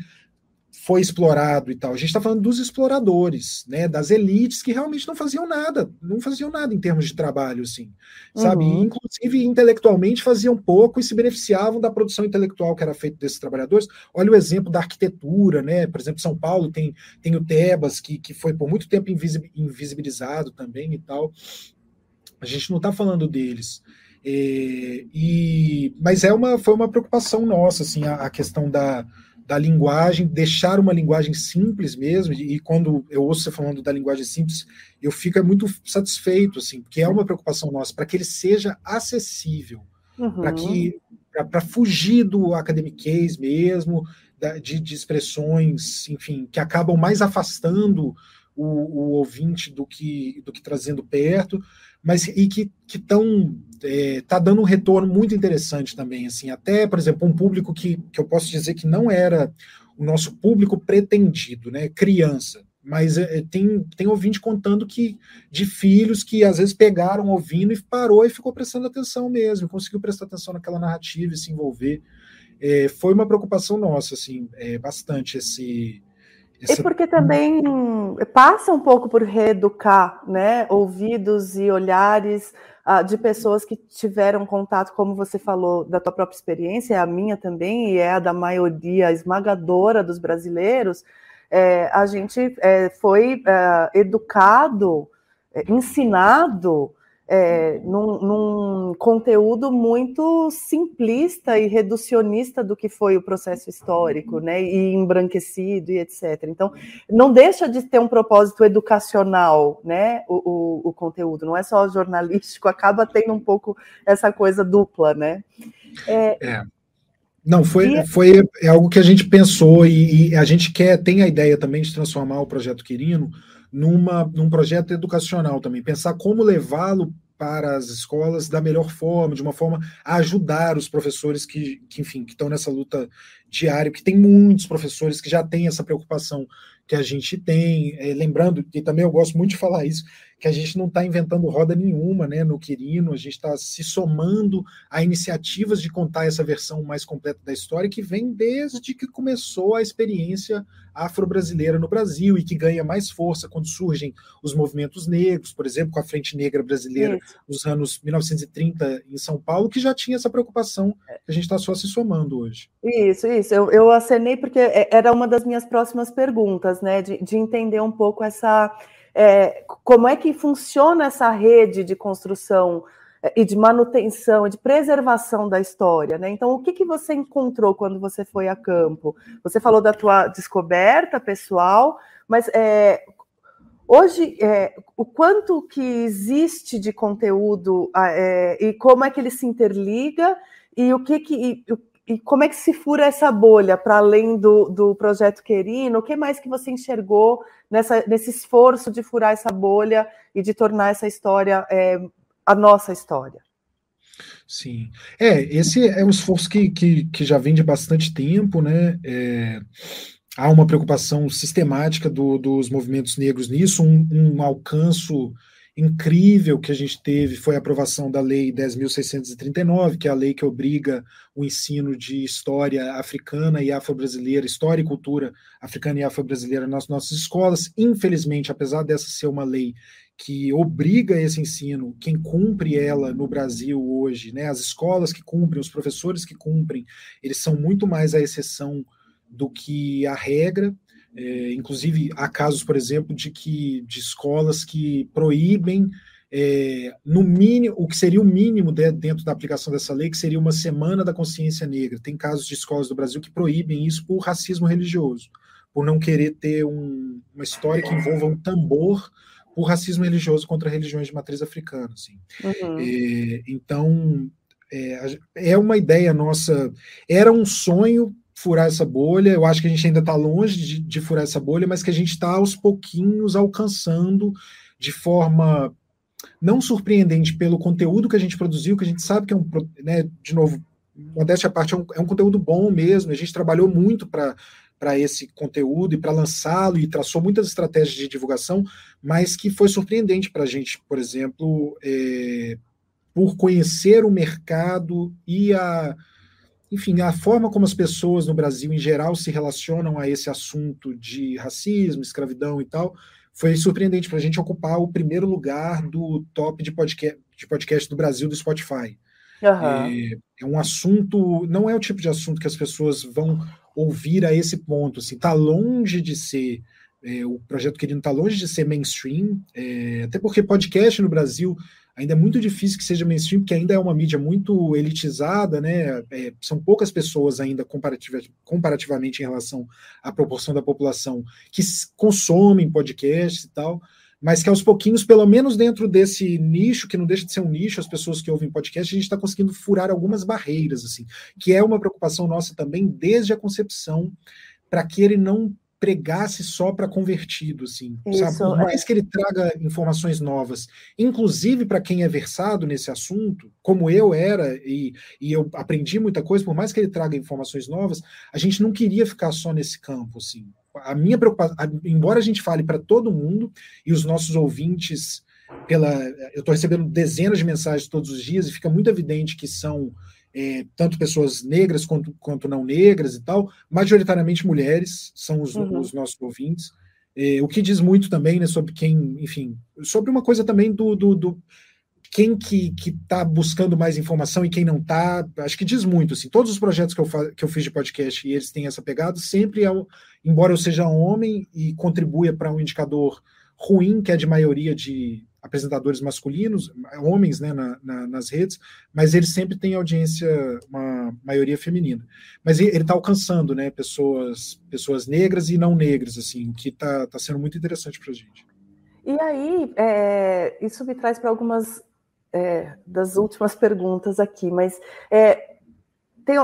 [SPEAKER 2] foi explorado e tal. A gente está falando dos exploradores, né, das elites que realmente não faziam nada, não faziam nada em termos de trabalho, assim, sabe? Uhum. Inclusive, intelectualmente faziam pouco e se beneficiavam da produção intelectual que era feita desses trabalhadores. Olha o exemplo da arquitetura, né? Por exemplo, São Paulo tem, tem o Tebas, que, que foi por muito tempo invisibilizado também e tal. A gente não está falando deles. É, e, mas é uma, foi uma preocupação nossa, assim, a, a questão da, da linguagem, deixar uma linguagem simples mesmo, e quando eu ouço você falando da linguagem simples, eu fico muito satisfeito, assim, porque é uma preocupação nossa, para que ele seja acessível, uhum. para que para fugir do academiquez mesmo, da, de, de, expressões, enfim, que acabam mais afastando o, o, ouvinte do que, do que trazendo perto, mas e que estão é, tá dando um retorno muito interessante também, assim, até, por exemplo, um público que, que eu posso dizer que não era o nosso público pretendido, né, criança, mas é, tem, tem ouvinte contando que de filhos que às vezes pegaram ouvindo e parou e ficou prestando atenção mesmo, conseguiu prestar atenção naquela narrativa e se envolver. É, foi uma preocupação nossa, assim, é, bastante esse,
[SPEAKER 1] essa... E porque também passa um pouco por reeducar, né, ouvidos e olhares uh, de pessoas que tiveram contato, como você falou, da tua própria experiência, é a minha também, e é a da maioria esmagadora dos brasileiros, é, a gente é, foi é, educado, é, ensinado é, num, num, conteúdo muito simplista e reducionista do que foi o processo histórico, né, e embranquecido e etc. Então, não deixa de ter um propósito educacional, né, o, o, o conteúdo, não é só jornalístico, acaba tendo um pouco essa coisa dupla, né.
[SPEAKER 2] É, é. Não, foi, foi é algo que a gente pensou e, e, a gente quer, tem a ideia também de transformar o projeto Quirino numa, num projeto educacional também, pensar como levá-lo para as escolas da melhor forma, de uma forma a ajudar os professores que, que enfim, que estão nessa luta diária, que tem muitos professores que já têm essa preocupação que a gente tem, é, lembrando, e também eu gosto muito de falar isso, que a gente não está inventando roda nenhuma né, no Quirino, a gente está se somando a iniciativas de contar essa versão mais completa da história, que vem desde que começou a experiência afro-brasileira no Brasil e que ganha mais força quando surgem os movimentos negros, por exemplo, com a Frente Negra Brasileira isso. nos anos 1930 em São Paulo, que já tinha essa preocupação que a gente está só se somando hoje.
[SPEAKER 1] Isso, isso. Eu, eu acenei porque é, era uma das minhas próximas perguntas, né? De, de entender um pouco essa. É, como é que funciona essa rede de construção é, e de manutenção, de preservação da história, né? Então, o que, que você encontrou quando você foi a campo? Você falou da tua descoberta pessoal, mas é, Hoje, é, o quanto que existe de conteúdo é, e como é que ele se interliga e o que que e, e como é que se fura essa bolha para além do, do projeto Querino? O que mais que você enxergou nessa, nesse esforço de furar essa bolha e de tornar essa história é, a nossa história?
[SPEAKER 2] Sim. É, esse é um esforço que, que, que já vem de bastante tempo, né? É, há uma preocupação sistemática do, dos movimentos negros nisso, um, um alcance incrível que a gente teve foi a aprovação da Lei 10.639, que é a lei que obriga o ensino de história africana e afro-brasileira, história e cultura africana e afro-brasileira nas nossas escolas. Infelizmente, apesar dessa ser uma lei que obriga esse ensino, quem cumpre ela no Brasil hoje, né, as escolas que cumprem, os professores que cumprem, eles são muito mais a exceção do que a regra. É, inclusive, há casos, por exemplo, de que de escolas que proíbem é, no mínimo, o que seria o mínimo de, dentro da aplicação dessa lei, que seria uma semana da consciência negra. Tem casos de escolas do Brasil que proíbem isso por racismo religioso, por não querer ter um, uma história que envolva um tambor por racismo religioso contra religiões de matriz africana. Assim. Uhum. É, então, é, é uma ideia nossa, era um sonho furar essa bolha. Eu acho que a gente ainda está longe de, de, furar essa bolha, mas que a gente está aos pouquinhos alcançando de forma não surpreendente pelo conteúdo que a gente produziu, que a gente sabe que é um, né, de novo, modéstia à parte, é um, é um conteúdo bom mesmo. A gente trabalhou muito para para esse conteúdo e para lançá-lo e traçou muitas estratégias de divulgação, mas que foi surpreendente para a gente, por exemplo, é, por conhecer o mercado e a, enfim, a forma como as pessoas no Brasil, em geral, se relacionam a esse assunto de racismo, escravidão e tal, foi surpreendente para a gente ocupar o primeiro lugar do top de podcast, de podcast do Brasil do Spotify. Uhum. É, é, um assunto, não é o tipo de assunto que as pessoas vão ouvir a esse ponto. Assim, está longe de ser é, o projeto querido está longe de ser mainstream, é, até porque podcast no Brasil ainda é muito difícil que seja mainstream, porque ainda é uma mídia muito elitizada, né? É, são poucas pessoas ainda comparativa, comparativamente em relação à proporção da população que consomem podcasts e tal, mas que aos pouquinhos, pelo menos dentro desse nicho, que não deixa de ser um nicho, as pessoas que ouvem podcast, a gente está conseguindo furar algumas barreiras, assim, que é uma preocupação nossa também desde a concepção, para que ele não pregasse só para convertido, assim, Isso? Por mais é. que ele traga informações novas, inclusive para quem é versado nesse assunto, como eu era, e, e eu aprendi muita coisa, por mais que ele traga informações novas, a gente não queria ficar só nesse campo, assim. A minha preocupação, embora a gente fale para todo mundo, e os nossos ouvintes, pela, eu estou recebendo dezenas de mensagens todos os dias, e fica muito evidente que são é, tanto pessoas negras quanto, quanto não negras e tal, majoritariamente mulheres são os, uhum. os nossos ouvintes. É, o que diz muito também né, sobre quem, enfim, sobre uma coisa também do, do, do quem que está buscando mais informação e quem não está, acho que diz muito, assim, todos os projetos que eu, que eu fiz de podcast e eles têm essa pegada, sempre é, embora eu seja homem e contribua para um indicador ruim, que é de maioria de apresentadores masculinos, homens né, na, na, nas redes, mas ele sempre tem audiência, uma maioria feminina. Mas ele está alcançando né, pessoas, pessoas negras e não negras, assim, o que está tá sendo muito interessante para a gente.
[SPEAKER 1] E aí, é, isso me traz para algumas é, das últimas perguntas aqui, mas é, tem,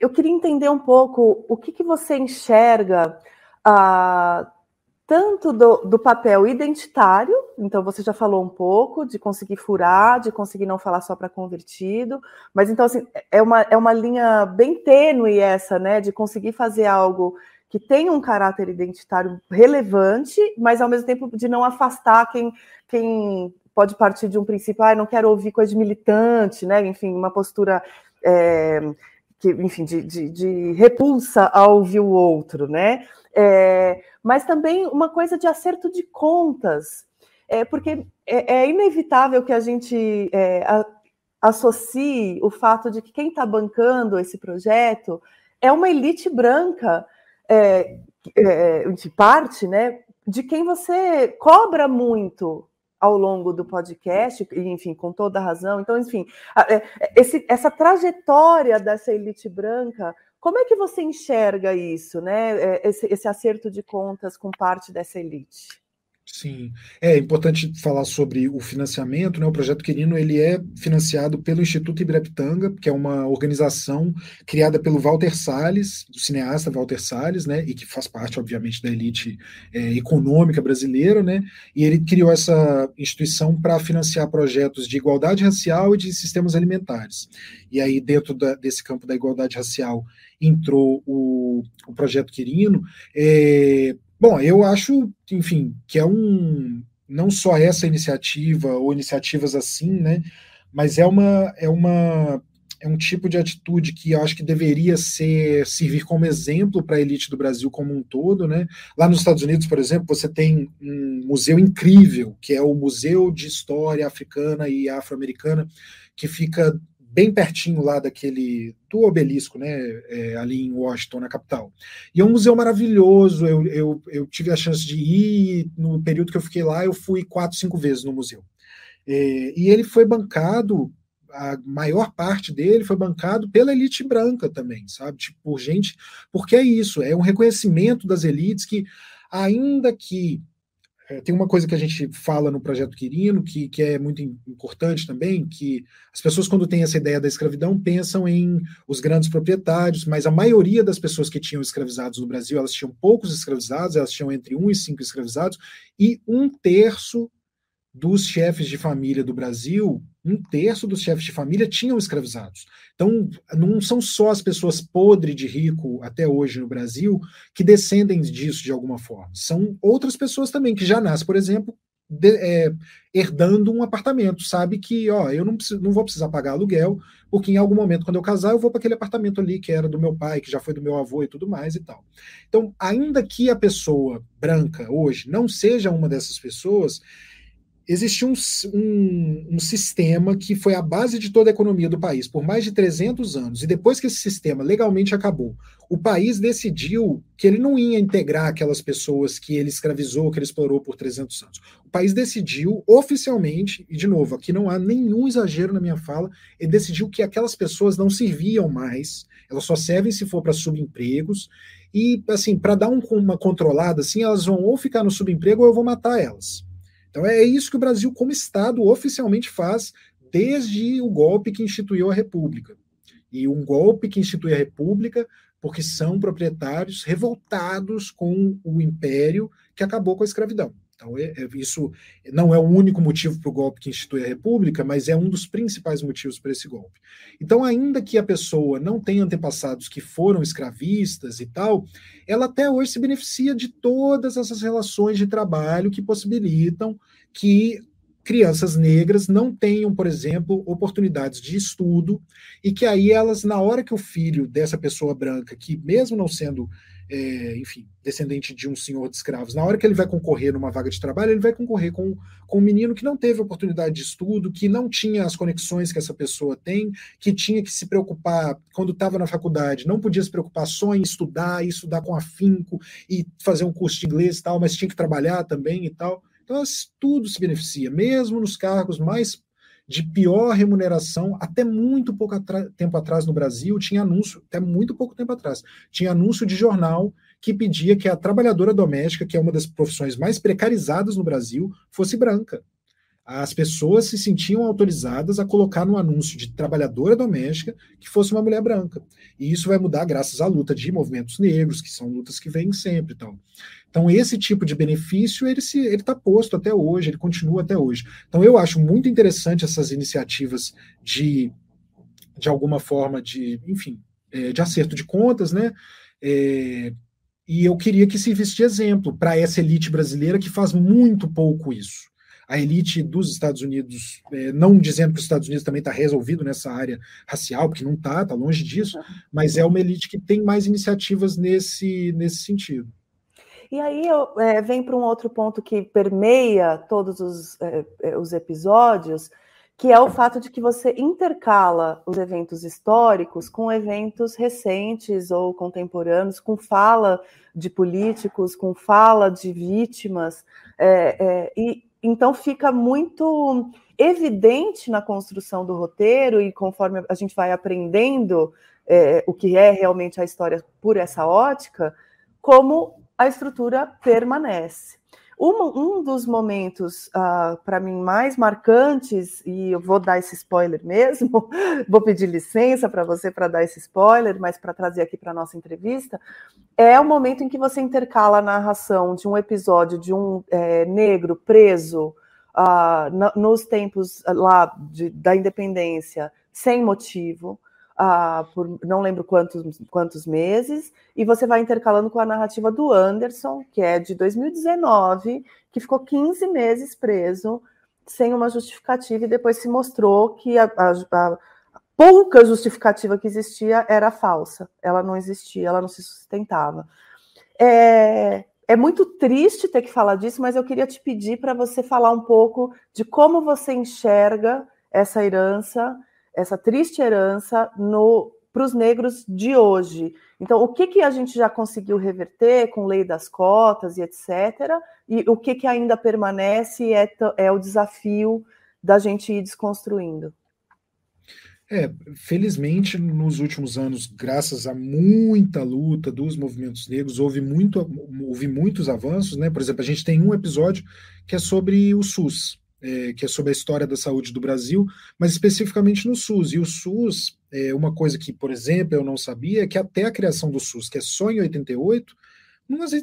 [SPEAKER 1] eu queria entender um pouco o que, que você enxerga. Ah, tanto do, do, papel identitário, então você já falou um pouco de conseguir furar, de conseguir não falar só para convertido, mas então assim, é uma, é uma linha bem tênue essa, né, de conseguir fazer algo que tenha um caráter identitário relevante, mas ao mesmo tempo de não afastar quem, quem pode partir de um princípio, ah, não quero ouvir coisa de militante, né, enfim, uma postura é, que, enfim, de, de, de repulsa a ouvir o outro, né? É, mas também uma coisa de acerto de contas, é, porque é, é inevitável que a gente é, a, associe o fato de que quem está bancando esse projeto é uma elite branca, é, é, de parte, né, de quem você cobra muito ao longo do podcast, enfim, com toda razão. Então, enfim, é, esse, essa trajetória dessa elite branca como é que você enxerga isso, né? É, esse, esse acerto de contas com parte dessa elite?
[SPEAKER 2] Sim, é importante falar sobre o financiamento, né? O projeto Quirino ele é financiado pelo Instituto Ibirapitanga, que é uma organização criada pelo Walter Salles, do cineasta Walter Salles, né? E que faz parte, obviamente, da elite é, econômica brasileira, né? E ele criou essa instituição para financiar projetos de igualdade racial e de sistemas alimentares. E aí, dentro da, desse campo da igualdade racial, entrou o, o projeto Quirino. É, Bom, eu acho, enfim, que é um não só essa iniciativa ou iniciativas assim, né? Mas é uma é uma é um tipo de atitude que eu acho que deveria ser servir como exemplo para a elite do Brasil como um todo, né? Lá nos Estados Unidos, por exemplo, você tem um museu incrível, que é o Museu de História Africana e Afro-Americana, que fica bem pertinho lá daquele do obelisco, né, é, ali em Washington, na capital. E é um museu maravilhoso. Eu, eu, eu, tive a chance de ir no período que eu fiquei lá. Eu fui quatro, cinco vezes no museu. É, e ele foi bancado. A maior parte dele foi bancado pela elite branca também, sabe? Tipo, por gente. Porque é isso, é um reconhecimento das elites que, ainda que tem uma coisa que a gente fala no projeto Quirino, que, que é muito importante também, que as pessoas, quando têm essa ideia da escravidão, pensam em os grandes proprietários, mas a maioria das pessoas que tinham escravizados no Brasil, elas tinham poucos escravizados, elas tinham entre um e cinco escravizados, e um terço dos chefes de família do Brasil, um terço dos chefes de família tinham escravizados. Então, não são só as pessoas podres de rico até hoje no Brasil que descendem disso de alguma forma. São outras pessoas também que já nascem, por exemplo, de, é, herdando um apartamento. Sabe que, ó, eu não, preciso, não vou precisar pagar aluguel, porque em algum momento, quando eu casar, eu vou para aquele apartamento ali que era do meu pai, que já foi do meu avô e tudo mais e tal. Então, ainda que a pessoa branca hoje não seja uma dessas pessoas, existia um, um, um, sistema que foi a base de toda a economia do país por mais de 300 anos, e depois que esse sistema legalmente acabou, o país decidiu que ele não ia integrar aquelas pessoas que ele escravizou, que ele explorou por 300 anos. O país decidiu oficialmente, e de novo, aqui não há nenhum exagero na minha fala, ele decidiu que aquelas pessoas não serviam mais, elas só servem se for para subempregos, e assim, para dar um, uma controlada, assim, elas vão ou ficar no subemprego ou eu vou matar elas. Então é isso que o Brasil, como Estado, oficialmente faz desde o golpe que instituiu a República. E um golpe que institui a República porque são proprietários revoltados com o império que acabou com a escravidão. Então, isso não é o único motivo para o golpe que institui a República, mas é um dos principais motivos para esse golpe. Então, ainda que a pessoa não tenha antepassados que foram escravistas e tal, ela até hoje se beneficia de todas essas relações de trabalho que possibilitam que crianças negras não tenham, por exemplo, oportunidades de estudo e que aí elas, na hora que o filho dessa pessoa branca, que mesmo não sendo é, enfim, descendente de um senhor de escravos, na hora que ele vai concorrer numa vaga de trabalho, ele vai concorrer com, com um menino que não teve oportunidade de estudo, que não tinha as conexões que essa pessoa tem, que tinha que se preocupar, quando estava na faculdade, não podia se preocupar só em estudar, e estudar com afinco e fazer um curso de inglês e tal, mas tinha que trabalhar também e tal. Então, tudo se beneficia, mesmo nos cargos mais de pior remuneração, até muito pouco tempo atrás no Brasil, tinha anúncio, até muito pouco tempo atrás, tinha anúncio de jornal que pedia que a trabalhadora doméstica, que é uma das profissões mais precarizadas no Brasil, fosse branca. As pessoas se sentiam autorizadas a colocar no anúncio de trabalhadora doméstica que fosse uma mulher branca. E isso vai mudar graças à luta de movimentos negros, que são lutas que vêm sempre. Então, então, esse tipo de benefício, ele está posto até hoje, ele continua até hoje. Então, eu acho muito interessante essas iniciativas de, de alguma forma, de, enfim, é, de acerto de contas, né? É, e eu queria que servisse de exemplo para essa elite brasileira que faz muito pouco isso. A elite dos Estados Unidos, é, não dizendo que os Estados Unidos também está resolvido nessa área racial, porque não está, está longe disso, mas é uma elite que tem mais iniciativas nesse, nesse sentido.
[SPEAKER 1] E aí eu, é, vem para um outro ponto que permeia todos os, é, é, os episódios, que é o fato de que você intercala os eventos históricos com eventos recentes ou contemporâneos, com fala de políticos, com fala de vítimas, é, é, e então fica muito evidente na construção do roteiro e conforme a gente vai aprendendo é, o que é realmente a história por essa ótica, como a estrutura permanece. Um, dos momentos, uh, ah, para mim, mais marcantes, e eu vou dar esse spoiler mesmo, vou pedir licença para você para dar esse spoiler, mas para trazer aqui para nossa entrevista, é o momento em que você intercala a narração de um episódio de um é, negro preso uh, nos tempos lá de, da independência, sem motivo, por não lembro quantos, quantos meses, e você vai intercalando com a narrativa do Anderson, que é de 2019, que ficou 15 meses preso sem uma justificativa, e depois se mostrou que a, a, a pouca justificativa que existia era falsa, ela não existia, ela não se sustentava. É, é muito triste ter que falar disso, mas eu queria te pedir para você falar um pouco de como você enxerga essa herança essa triste herança para os negros de hoje. Então, o que, que a gente já conseguiu reverter com lei das cotas e etc., e o que, que ainda permanece é, é o desafio da gente ir desconstruindo.
[SPEAKER 2] É, felizmente, nos últimos anos, graças a muita luta dos movimentos negros, houve, muito, houve muitos avanços, né? Por exemplo, a gente tem um episódio que é sobre o SUS, é, que é sobre a história da saúde do Brasil, mas especificamente no SUS. E o SUS, é uma coisa que, por exemplo, eu não sabia, é que até a criação do SUS, que é só em 88,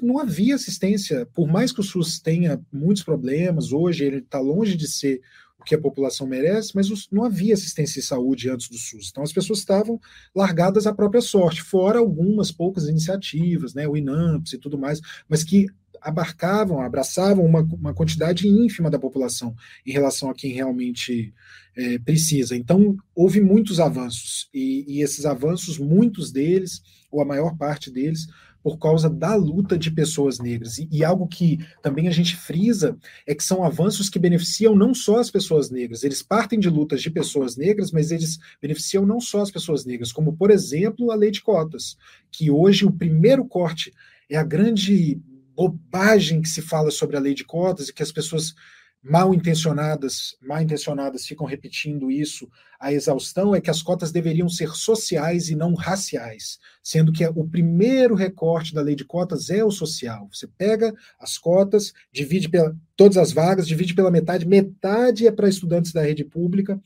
[SPEAKER 2] não, havia assistência, por mais que o SUS tenha muitos problemas, hoje ele está longe de ser o que a população merece, mas não havia assistência em saúde antes do SUS. Então as pessoas estavam largadas à própria sorte, fora algumas poucas iniciativas, né, o INAMPS e tudo mais, mas que abarcavam, abraçavam uma, uma quantidade ínfima da população em relação a quem realmente é, precisa. Então, houve muitos avanços, e, e esses avanços, muitos deles, ou a maior parte deles, por causa da luta de pessoas negras. E, e, algo que também a gente frisa é que são avanços que beneficiam não só as pessoas negras, eles partem de lutas de pessoas negras, mas eles beneficiam não só as pessoas negras, como, por exemplo, a lei de cotas, que hoje o primeiro corte é a grande bobagem que se fala sobre a lei de cotas e que as pessoas mal intencionadas, mal intencionadas ficam repetindo isso a exaustão é que as cotas deveriam ser sociais e não raciais, sendo que o primeiro recorte da lei de cotas é o social. Você pega as cotas, divide pela todas as vagas, divide pela metade, metade é para estudantes da rede pública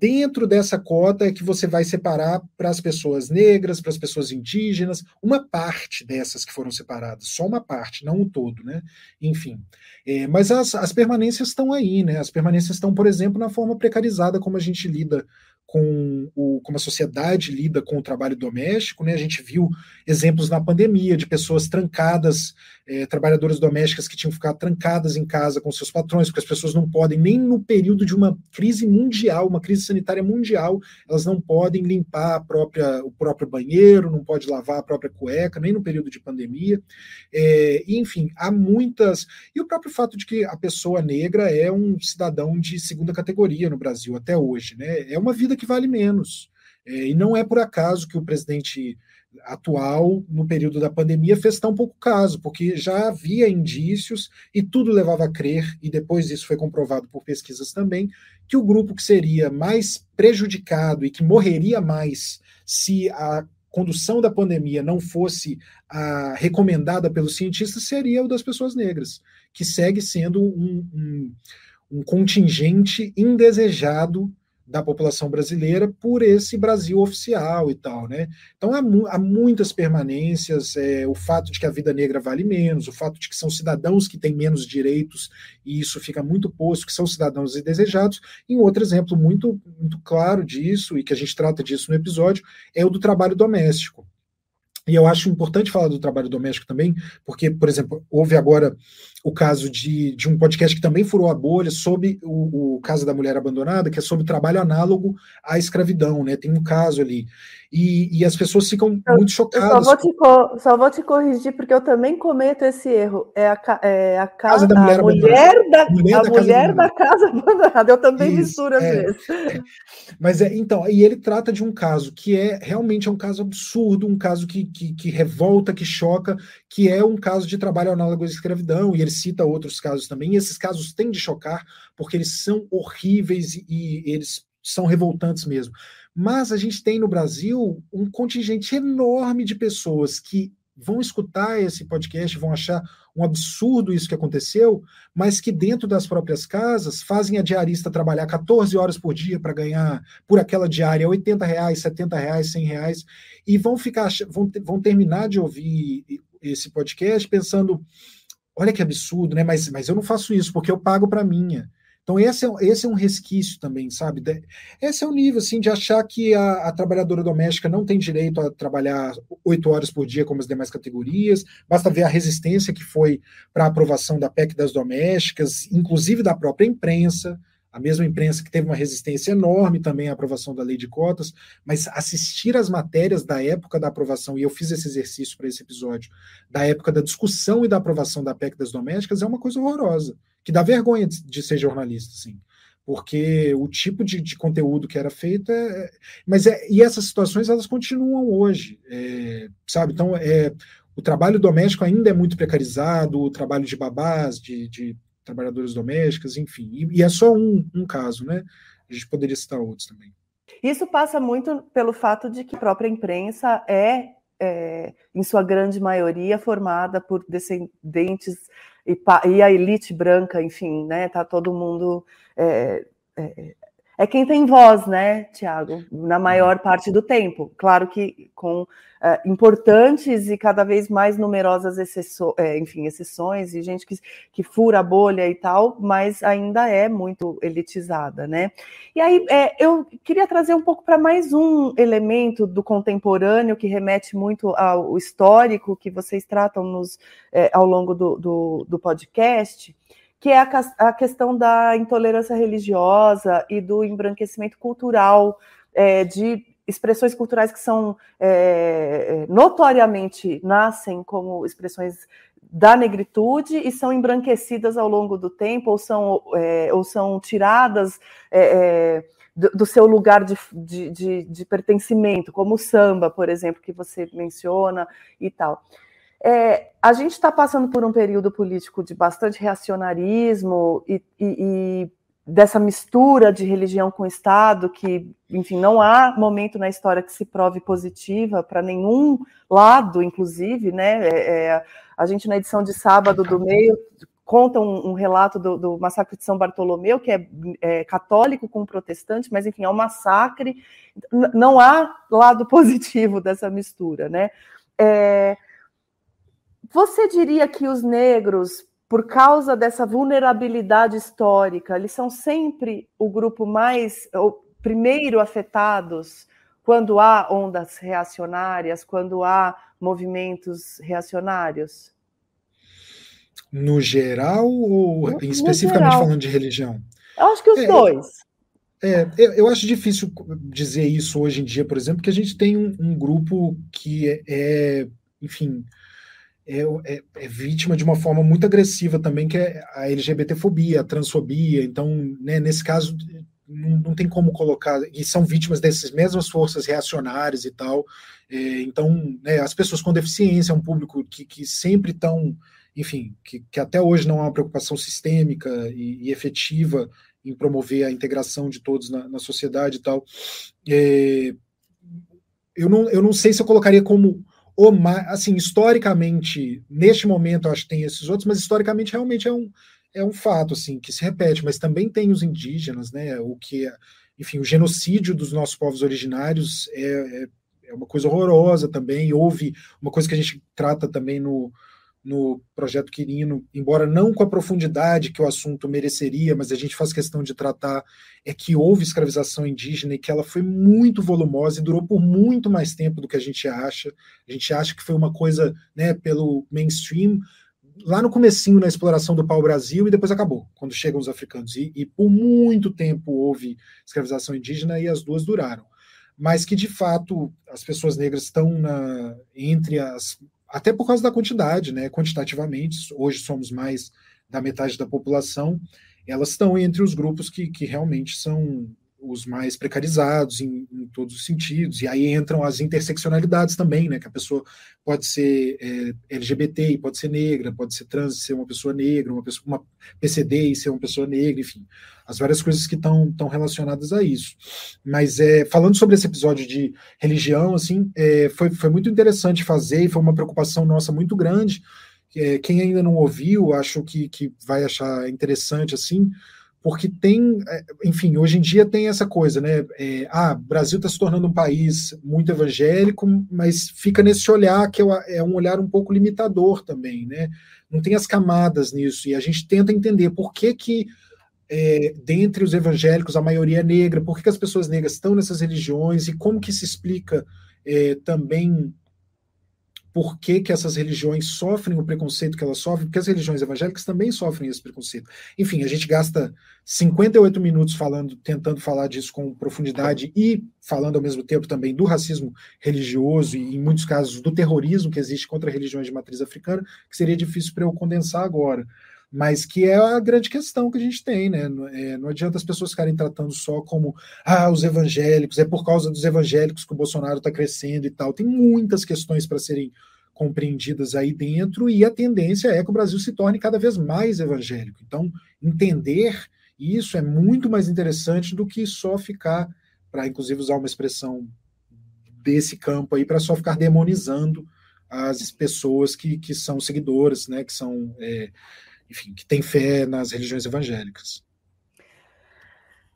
[SPEAKER 2] Dentro dessa cota é que você vai separar para as pessoas negras, para as pessoas indígenas, uma parte dessas que foram separadas, só uma parte, não o todo, né? Enfim. É, mas as, as permanências estão aí, né? As permanências estão, por exemplo, na forma precarizada como a gente lida com o, como a sociedade lida com o trabalho doméstico, né? A gente viu exemplos na pandemia de pessoas trancadas, é, trabalhadoras domésticas que tinham ficar trancadas em casa com seus patrões, porque as pessoas não podem, nem no período de uma crise mundial, uma crise sanitária mundial, elas não podem limpar a própria, o próprio banheiro, não pode lavar a própria cueca, nem no período de pandemia. É, enfim, há muitas. E o próprio fato de que a pessoa negra é um cidadão de segunda categoria no Brasil até hoje, né? É uma vida que vale menos. É, e não é por acaso que o presidente atual, no período da pandemia, fez tão pouco caso, porque já havia indícios e tudo levava a crer, e depois isso foi comprovado por pesquisas também, que o grupo que seria mais prejudicado e que morreria mais se a condução da pandemia não fosse a recomendada pelos cientistas seria o das pessoas negras, que segue sendo um, um, um contingente indesejado da população brasileira por esse Brasil oficial e tal, né? Então há, mu há muitas permanências, é, o fato de que a vida negra vale menos, o fato de que são cidadãos que têm menos direitos e isso fica muito posto que são cidadãos indesejados. E um outro exemplo muito, muito claro disso e que a gente trata disso no episódio é o do trabalho doméstico. E eu acho importante falar do trabalho doméstico também, porque, por exemplo, houve agora o caso de, de um podcast que também furou a bolha sobre o, o caso da mulher abandonada, que é sobre trabalho análogo à escravidão, né? Tem um caso ali. E, e as pessoas ficam eu, muito chocadas.
[SPEAKER 1] só, vou te, só vou te corrigir, porque eu também cometo esse erro. É a, é a casa, casa da mulher, a mulher da, mulher a da mulher casa da casa abandonada. Eu também Isso, misturo às é, vezes. É.
[SPEAKER 2] Mas é, então, e ele trata de um caso que é realmente é um caso absurdo, um caso que, que, que revolta, que choca, que é um caso de trabalho análogo à escravidão, e ele cita outros casos também, e esses casos têm de chocar, porque eles são horríveis e, e eles são revoltantes mesmo. Mas a gente tem no Brasil um contingente enorme de pessoas que vão escutar esse podcast, vão achar um absurdo isso que aconteceu, mas que dentro das próprias casas fazem a diarista trabalhar 14 horas por dia para ganhar por aquela diária 80 reais, 70 reais, 100 reais, e vão ficar, vão, vão terminar de ouvir esse podcast pensando, olha que absurdo, né? Mas, mas eu não faço isso porque eu pago para minha. Então, esse é, esse é um resquício também, sabe? Esse é o nível, assim, de achar que a, a trabalhadora doméstica não tem direito a trabalhar oito horas por dia como as demais categorias. Basta ver a resistência que foi para a aprovação da PEC das domésticas, inclusive da própria imprensa, a mesma imprensa que teve uma resistência enorme também à aprovação da lei de cotas, mas assistir às matérias da época da aprovação, e eu fiz esse exercício para esse episódio, da época da discussão e da aprovação da PEC das domésticas, é uma coisa horrorosa que dá vergonha de, de ser jornalista, assim, porque o tipo de, de conteúdo que era feito é, é, mas é, e essas situações elas continuam hoje, é, sabe? Então é o trabalho doméstico ainda é muito precarizado, o trabalho de babás, de, de trabalhadoras domésticas, enfim, e, e é só um, um caso, né? A gente poderia citar outros também.
[SPEAKER 1] Isso passa muito pelo fato de que a própria imprensa é, é, em sua grande maioria, formada por descendentes e, e a elite branca, enfim, né? Tá todo mundo é, é, é quem tem voz, né, Tiago, na maior parte do tempo. Claro que com é, importantes e cada vez mais numerosas exceções, é, enfim, exceções e gente que, que fura a bolha e tal, mas ainda é muito elitizada, né? E aí é, eu queria trazer um pouco para mais um elemento do contemporâneo que remete muito ao histórico que vocês tratam nos, é, ao longo do, do, do podcast que é a, a questão da intolerância religiosa e do embranquecimento cultural é, de expressões culturais que são é, notoriamente nascem como expressões da negritude e são embranquecidas ao longo do tempo ou são, é, ou são tiradas é, é do, do, seu lugar de, de, de, de pertencimento, como o samba, por exemplo, que você menciona e tal. É, a gente está passando por um período político de bastante reacionarismo e, e, e, dessa mistura de religião com Estado, que, enfim, não há momento na história que se prove positiva para nenhum lado, inclusive, né? É, é, a gente, na edição de sábado do meio, conta um, um relato do, do, massacre de São Bartolomeu, que é, é, católico com protestante, mas, enfim, é um massacre. Não há lado positivo dessa mistura, né? É, você diria que os negros, por causa dessa vulnerabilidade histórica, eles são sempre o grupo mais, o primeiro afetados quando há ondas reacionárias, quando há movimentos reacionários?
[SPEAKER 2] No geral ou no, especificamente geral. falando de religião?
[SPEAKER 1] Eu acho que os é, dois.
[SPEAKER 2] É, eu acho difícil dizer isso hoje em dia, por exemplo, porque a gente tem um, um grupo que é, é enfim, é, é, é, vítima de uma forma muito agressiva também, que é a LGBTfobia, a transfobia. Então, né, nesse caso, não, não, tem como colocar. E são vítimas dessas mesmas forças reacionárias e tal. É, então, né, as pessoas com deficiência é um público que, que sempre estão, enfim, que, que, até hoje não há uma preocupação sistêmica e, e efetiva em promover a integração de todos na, na sociedade e tal. É, eu, não, eu não sei se eu colocaria como o mais, assim, historicamente, neste momento, acho que tem esses outros, mas historicamente realmente é um, é um fato, assim, que se repete, mas também tem os indígenas, né, o que, enfim, o genocídio dos nossos povos originários é, é, é uma coisa horrorosa também, houve uma coisa que a gente trata também no, no projeto Quirino, embora não com a profundidade que o assunto mereceria, mas a gente faz questão de tratar, é que houve escravização indígena e que ela foi muito volumosa e durou por muito mais tempo do que a gente acha. A gente acha que foi uma coisa, né, pelo mainstream, lá no comecinho na exploração do pau-brasil e depois acabou, quando chegam os africanos. E, e por muito tempo houve escravização indígena e as duas duraram mas que de fato as pessoas negras estão na, entre as até por causa da quantidade, né? Quantitativamente, hoje somos mais da metade da população, elas estão entre os grupos que, que realmente são os mais precarizados em, em, todos os sentidos. E aí entram as interseccionalidades também, né? Que a pessoa pode ser é, LGBT, pode ser negra, pode ser trans e ser uma pessoa negra, uma pessoa uma PCD e ser uma pessoa negra, enfim, as várias coisas que estão relacionadas a isso. Mas é, falando sobre esse episódio de religião, assim, é, foi, foi muito interessante fazer e foi uma preocupação nossa muito grande. É, quem ainda não ouviu, acho que, que vai achar interessante assim porque tem, é, enfim, hoje em dia tem essa coisa, né? É, ah, Brasil está se tornando um país muito evangélico, mas fica nesse olhar que é um olhar um pouco limitador também, né? Não tem as camadas nisso, e a gente tenta entender por que que é, dentre os evangélicos a maioria é negra, por que, que as pessoas negras estão nessas religiões e como que se explica é, também por que, que, essas religiões sofrem o preconceito que elas sofrem, porque as religiões evangélicas também sofrem esse preconceito. Enfim, a gente gasta 58 minutos falando, tentando falar disso com profundidade e falando ao mesmo tempo também do racismo religioso e, em muitos casos, do terrorismo que existe contra religiões de matriz africana, que seria difícil para eu condensar agora. Mas que é a grande questão que a gente tem, né? É, não adianta as pessoas ficarem tratando só como ah, os evangélicos, é por causa dos evangélicos que o Bolsonaro está crescendo e tal. Tem muitas questões para serem compreendidas aí dentro, e a tendência é que o Brasil se torne cada vez mais evangélico. Então, entender isso é muito mais interessante do que só ficar, para inclusive usar uma expressão desse campo aí, para só ficar demonizando as pessoas que, que são seguidoras, né, que são, é, enfim, que têm fé nas religiões evangélicas.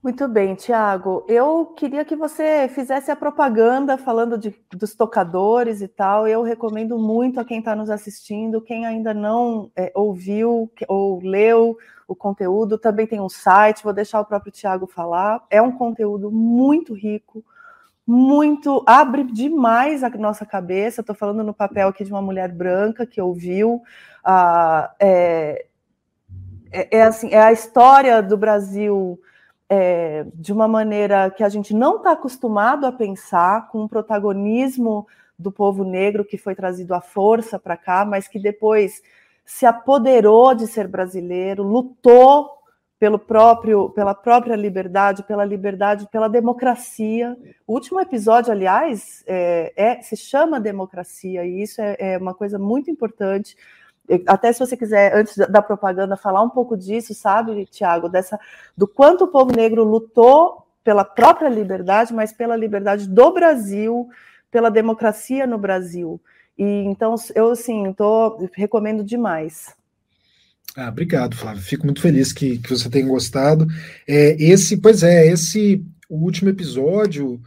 [SPEAKER 1] Muito bem, Tiago. Eu queria que você fizesse a propaganda falando de, dos tocadores e tal. Eu recomendo muito a quem está nos assistindo, quem ainda não é, ouviu ou leu o conteúdo, também tem um site, vou deixar o próprio Tiago falar. É um conteúdo muito rico, muito. abre demais a nossa cabeça. Estou falando no papel aqui de uma mulher branca que ouviu. Ah, é, é, é assim, é a história do Brasil é, de uma maneira que a gente não está acostumado a pensar, com o protagonismo do povo negro que foi trazido à força para cá, mas que depois se apoderou de ser brasileiro, lutou pelo próprio, pela própria liberdade, pela liberdade, pela democracia. O último episódio, aliás, é, é se chama democracia, e isso é, é uma coisa muito importante até se você quiser, antes da propaganda, falar um pouco disso, sabe, Tiago, dessa do quanto o povo negro lutou pela própria liberdade, mas pela liberdade do Brasil, pela democracia no Brasil. E então eu assim, tô, recomendo demais.
[SPEAKER 2] Ah, obrigado, Flávio. Fico muito feliz que, que você tenha gostado. É, esse, pois é, esse o último episódio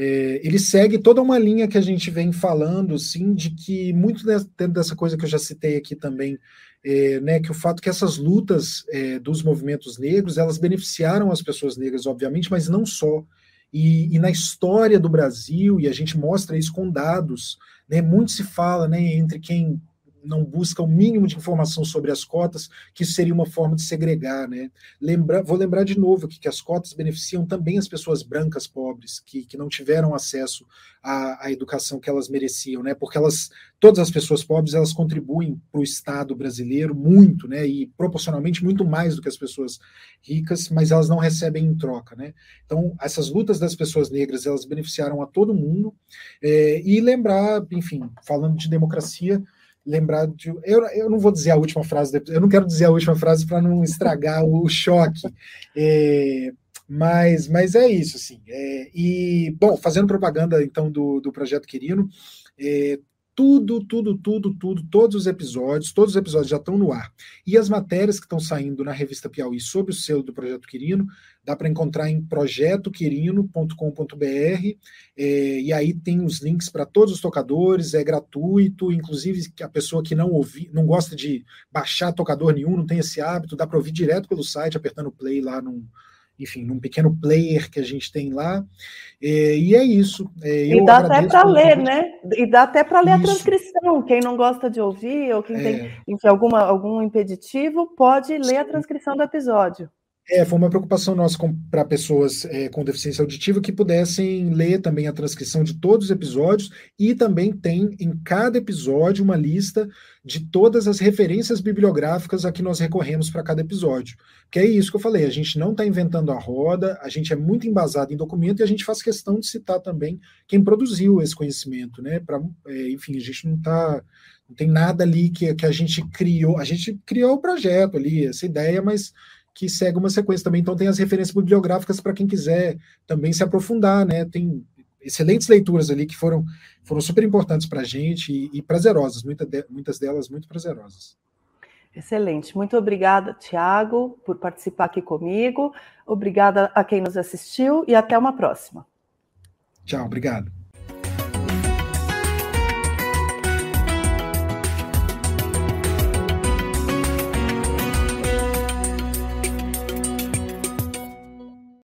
[SPEAKER 2] é, ele segue toda uma linha que a gente vem falando, sim, de que muito dentro dessa coisa que eu já citei aqui também, é, né, que o fato que essas lutas é, dos movimentos negros, elas beneficiaram as pessoas negras, obviamente, mas não só. E, e, na história do Brasil, e a gente mostra isso com dados, né, muito se fala né, entre quem não busca o mínimo de informação sobre as cotas, que isso seria uma forma de segregar. Né? Lembra, vou lembrar de novo aqui que as cotas beneficiam também as pessoas brancas pobres, que, que não tiveram acesso à, à educação que elas mereciam, né? porque elas, todas as pessoas pobres elas contribuem para o Estado brasileiro muito, né? e proporcionalmente muito mais do que as pessoas ricas, mas elas não recebem em troca. Né? Então, essas lutas das pessoas negras elas beneficiaram a todo mundo, é, e lembrar, enfim, falando de democracia, lembrar de. Eu, eu não vou dizer a última frase, eu não quero dizer a última frase para não estragar o choque. É, mas, mas é isso, assim. É, e, bom, fazendo propaganda então do, do projeto Quirino, é, tudo, tudo, tudo, tudo, todos os episódios, todos os episódios já estão no ar. E as matérias que estão saindo na revista Piauí sobre o selo do Projeto Quirino, dá para encontrar em projetoquirino.com.br, é, e aí tem os links para todos os tocadores, é gratuito, inclusive a pessoa que não ouvi, não gosta de baixar tocador nenhum, não tem esse hábito, dá para ouvir direto pelo site, apertando play lá no enfim, num pequeno player que a gente tem lá. É, e é isso. É,
[SPEAKER 1] e dá até para ler, né? E dá até para ler isso. a transcrição. Quem não gosta de ouvir ou quem é. tem enfim, alguma, algum impeditivo, pode ler a transcrição do episódio.
[SPEAKER 2] É, foi uma preocupação nossa para pessoas é, com deficiência auditiva que pudessem ler também a transcrição de todos os episódios e também tem em cada episódio uma lista de todas as referências bibliográficas a que nós recorremos para cada episódio. Que é isso que eu falei, a gente não está inventando a roda, a gente é muito embasado em documento e a gente faz questão de citar também quem produziu esse conhecimento, né? Pra, é, enfim, a gente não está não tem nada ali que, que a gente criou, a gente criou o projeto ali, essa ideia, mas que segue uma sequência também. Então tem as referências bibliográficas para quem quiser também se aprofundar, né? Tem excelentes leituras ali que foram, foram super importantes para a gente e, e prazerosas, muita de, muitas delas muito prazerosas.
[SPEAKER 1] Excelente. Muito obrigada, Tiago, por participar aqui comigo. Obrigada a quem nos assistiu e até uma próxima.
[SPEAKER 2] Tchau, obrigado.